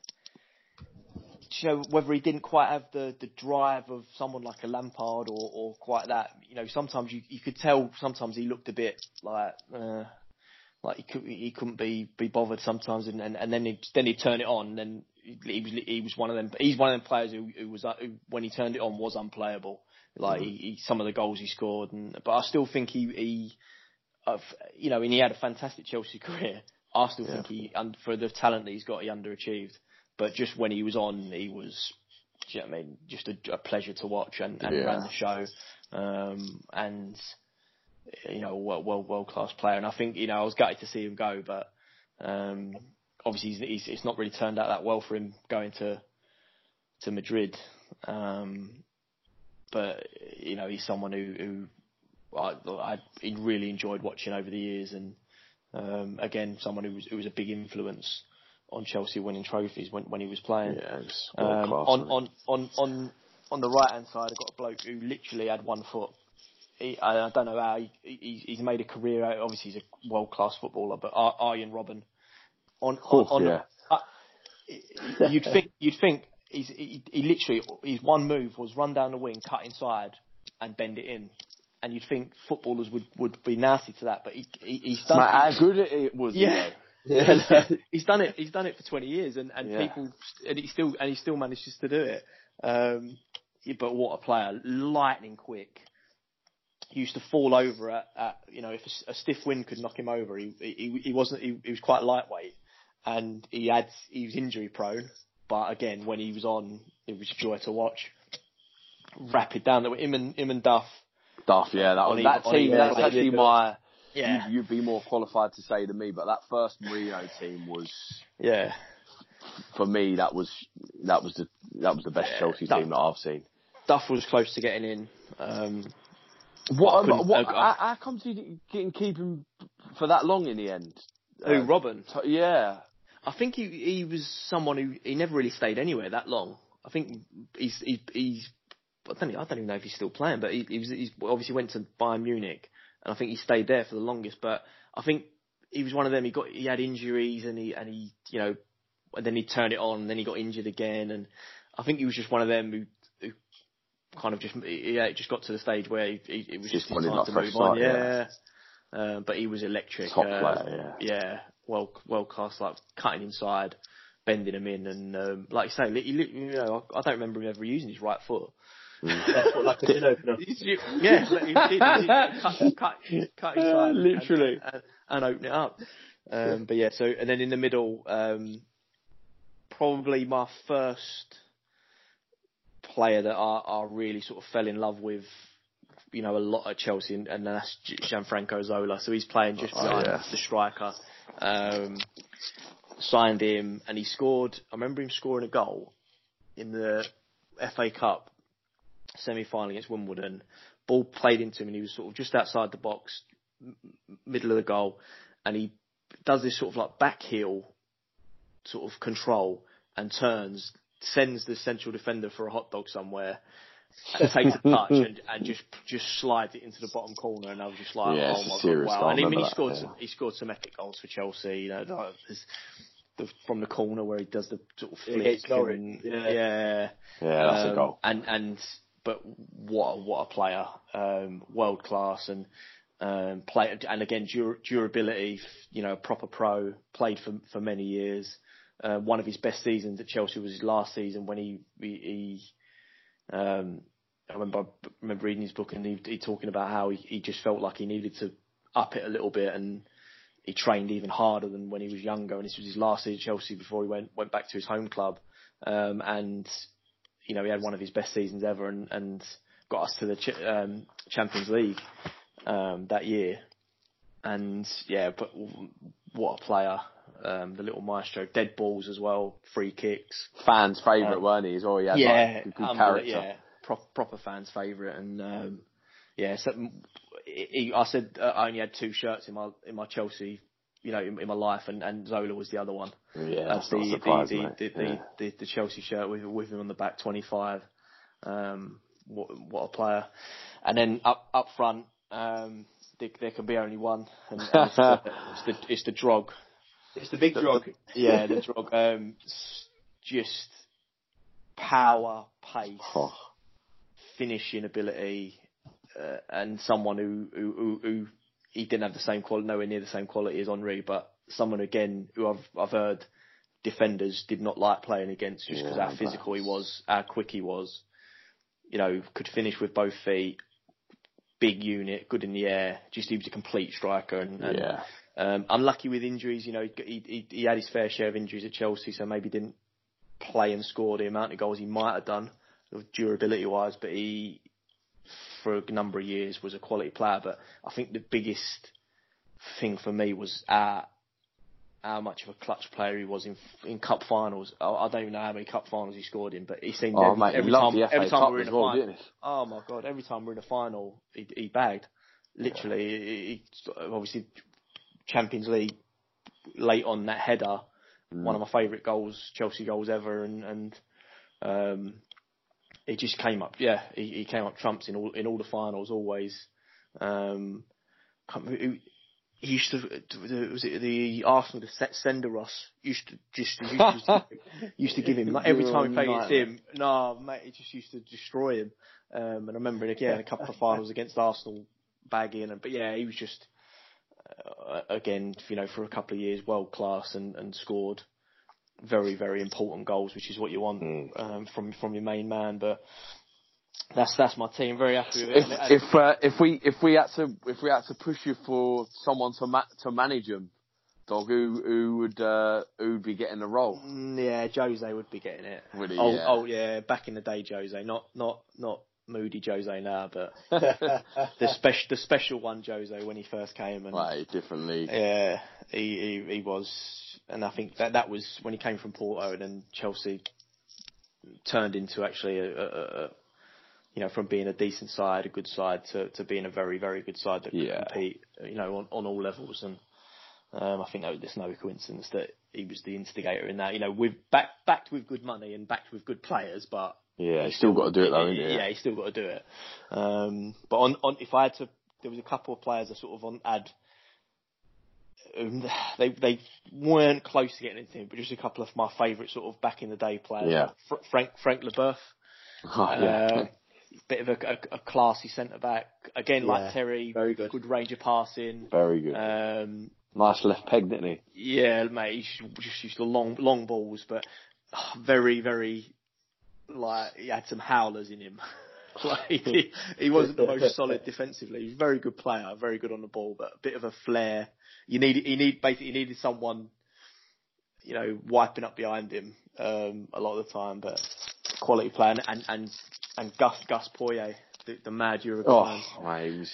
you know whether he didn't quite have the, the drive of someone like a Lampard or, or quite that. You know, sometimes you you could tell. Sometimes he looked a bit like. Uh, like he could he couldn't be be bothered sometimes, and and, and then he then he'd turn it on, and then he was he was one of them. He's one of them players who, who was who, when he turned it on was unplayable. Like mm-hmm. he, he, some of the goals he scored, and but I still think he he, uh, you know, and he had a fantastic Chelsea career. I still yeah. think he, and for the talent that he's got, he underachieved. But just when he was on, he was, you know I mean, just a, a, pleasure to watch and, and yeah. ran the show. Um, and you know, well, well, world class player. And I think you know, I was gutted to see him go, but um, obviously he's, he's, it's not really turned out that well for him going to to Madrid. Um, but you know, he's someone who, who I, I really enjoyed watching over the years, and um, again, someone who was who was a big influence on Chelsea winning trophies when when he was playing. Yeah, um, on, on on on on the right hand side, I've got a bloke who literally had one foot. He, I, I don't know how he, he, he's made a career out. Obviously, he's a world class footballer, but Arjen Robben on on, on yeah. uh, you'd think you'd think he's he, he literally his one move was run down the wing, cut inside, and bend it in. And you'd think footballers would, would be nasty to that, but he, he he's done. it. how good it was. Yeah, yeah. he's done it. He's done it for 20 years, and, and yeah. people, and he still and he still manages to do it. Um, but what a player! Lightning quick. He used to fall over at, at you know if a, a, stiff wind could knock him over. He he, he wasn't. He, he was quite lightweight, and he had he was injury prone. But again, when he was on, it was joy to watch. Rapid down there, him and him and Duff. Duff, yeah, that was that team. That's actually my. Yeah, you, would be more qualified to say than me, but that first Rio team was. Yeah. For me, that was that was the that was the best yeah, Chelsea Duff, team that I've seen. Duff was close to getting in. Um, what? Um, what? how, how comes he didn't keep him for that long in the end? Who, uh, Robben? T- yeah. I think he he was someone who he never really stayed anywhere that long. I think he's he, he's I don't, I don't even know if he's still playing, but he, he was he's obviously went to Bayern Munich, and I think he stayed there for the longest. But I think he was one of them. He got he had injuries, and he and he you know, and then he turned it on, and then he got injured again, and I think he was just one of them who. who Kind of just yeah, it just got to the stage where he, he, it was just, just time to move start, on. Yeah, yeah. Uh, but he was electric. Top uh, player, yeah. yeah well, world class, like cutting inside, bending them in, and um, like you say, you, you know, I, I don't remember him ever using his right foot. Mm. That's what like a tin opener. yeah, cut, cut, cut inside, literally, and, and, open it up. Um, but yeah, so and then in the middle, um, probably my first player that I, I really sort of fell in love with you know, a lot at Chelsea, and, and that's Gianfranco Zola. So he's playing just behind oh, yeah. the striker. Um, signed him, and he scored. I remember him scoring a goal in the FA Cup semi-final against Wimbledon. Ball played into him, and he was sort of just outside the box, middle of the goal, and he does this sort of like back heel sort of control and turns, sends the central defender for a hot dog somewhere, and takes a touch and, and just just slides it into the bottom corner, and I was just like, yeah, oh my god, wow! And I mean, he scored yeah. some, he scored some epic goals for Chelsea. You know, like, the, from the corner where he does the sort of flick. And, yeah, yeah, yeah, that's um, a goal. And and but what what a player, um, world class and. Um, play and again dur- durability. You know, a proper pro. Played for for many years. Uh, one of his best seasons at Chelsea was his last season when he he, um, I remember, I remember reading his book and he, he talking about how he, he just felt like he needed to up it a little bit and he trained even harder than when he was younger. And this was his last season at Chelsea before he went went back to his home club. Um, and you know he had one of his best seasons ever and, and got us to the ch- um, Champions League um, that year. And yeah, but what a player! Um, the little maestro, dead balls as well, free kicks. Fans' favourite, um, weren't he? As well, he had yeah, like, good, good character. Yeah, pro- proper fans' favourite, and um, yeah. So he, I said uh, I only had two shirts in my in my Chelsea you know, in, in, my life, and, and Zola was the other one. Yeah, that's the, surprise, the, the, the, yeah. the, the, Chelsea shirt with with him on the back, 25. Um, what, what a player! And then up up front, um, there, there can be only one, and, and it's, the, it's, the, it's the drog. It's the big drog. yeah, the drog. Um, just power, pace, oh. finishing ability, uh, and someone who, who, who, who he didn't have the same quality, nowhere near the same quality as Henry, but someone again who I've I've heard defenders did not like playing against just because yeah, how physical he was, how quick he was. You know, could finish with both feet, big unit, good in the air. Just he was a complete striker and, and yeah. um, unlucky with injuries. You know, he, he he had his fair share of injuries at Chelsea, so maybe didn't play and score the amount of goals he might have done, durability wise. But he for a number of years was a quality player. But I think the biggest thing for me was how, how much of a clutch player he was in in cup finals. I, I don't even know how many cup finals he scored in, but he seemed oh, every, mate, every time every time we're in a well, final. Oh my god! Every time we're in a final, he, he bagged. Literally, yeah. he, he, obviously Champions League late on that header, mm. one of my favourite goals, Chelsea goals ever, and and um, he just came up. Yeah, he, he came up trumps in all in all the finals always. Um, he, used to was it the Arsenal the Ross used to just used to, used to give him like, every time he played against him. No, mate, he just used to destroy him. Um, and I remember again a couple of finals against Arsenal, bagging and but yeah, he was just uh, again you know for a couple of years world class and and scored very, very important goals, which is what you want mm. um, from from your main man. But that's that's my team. Very happy with it. If if, uh, if we if we had to if we had to push you for someone to ma- to manage them, dog, who who would uh, who would be getting the role? Mm, yeah, Jose would be getting it. Would he? Oh, yeah. oh yeah, back in the day, Jose, not not not moody Jose now, but the special the special one Jose when he first came and right, different league. Yeah, he, he he was, and I think that that was when he came from Porto and then Chelsea turned into actually a, a, a you know from being a decent side, a good side to to being a very very good side that yeah. could compete, you know, on on all levels and. Um, I think that, there's no coincidence that he was the instigator in that. You know, with back, backed with good money and backed with good players, but yeah, he's still got to do it though, yeah, yeah, he's still got to do it. Um, but on, on, if I had to, there was a couple of players I sort of on ad. Um, they they weren't close to getting anything, but just a couple of my favourite sort of back in the day players. Yeah. Fr- Frank Frank Leboeuf. Oh, yeah. Uh, bit of a, a, a classy centre back. Again, yeah, like Terry, very good. Good range of passing. Very good. Um, nice left peg, didn't he? Yeah, mate. He just used the long long balls, but oh, very very like he had some howlers in him. like he, he wasn't the most solid defensively. He was a very good player, very good on the ball, but a bit of a flair. You need he need basically he needed someone, you know, wiping up behind him um, a lot of the time. But quality player and and and Gus Gus Poyet, the, the mad Uruguayan, oh,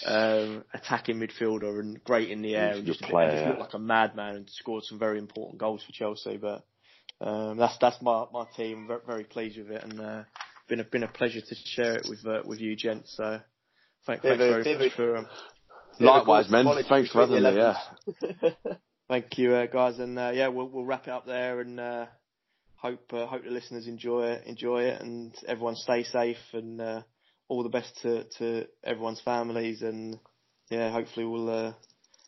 um, attacking midfielder and great in the air and just, player, just looked like a madman and scored some very important goals for Chelsea. But um, that's that's my my team. Very, very pleased with it, and uh, been a been a pleasure to share it with uh, with you, gents. So thank, thanks very much for. Um, Likewise, man. Thanks for having me. Yeah. Thank you, uh, guys, and uh, yeah, we'll we'll wrap it up there, and uh, hope uh, hope the listeners enjoy it, enjoy it, and everyone stay safe, and uh, all the best to to everyone's families, and yeah, hopefully we'll uh,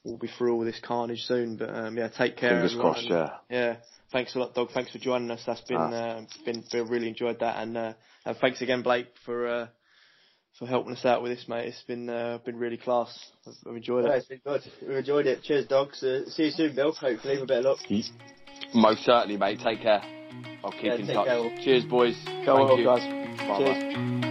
we'll be through all this carnage soon. But um, yeah, take care. Fingers crossed. Yeah. Yeah thanks a lot, Dog. Thanks for joining us. That's been ah. uh, been, been really enjoyed that, and, uh, and thanks again, Blake, for uh, for helping us out with this, mate. It's been uh, been really class. I've, I've enjoyed it. Yeah, it's been good. We've enjoyed it. Cheers, dogs. Uh, see you soon, Bill. Hopefully, with a bit of luck. Most certainly, mate. Take care. I'll keep yeah, in touch. Care. Cheers, boys. Go on, guys. Bye Cheers. Bye.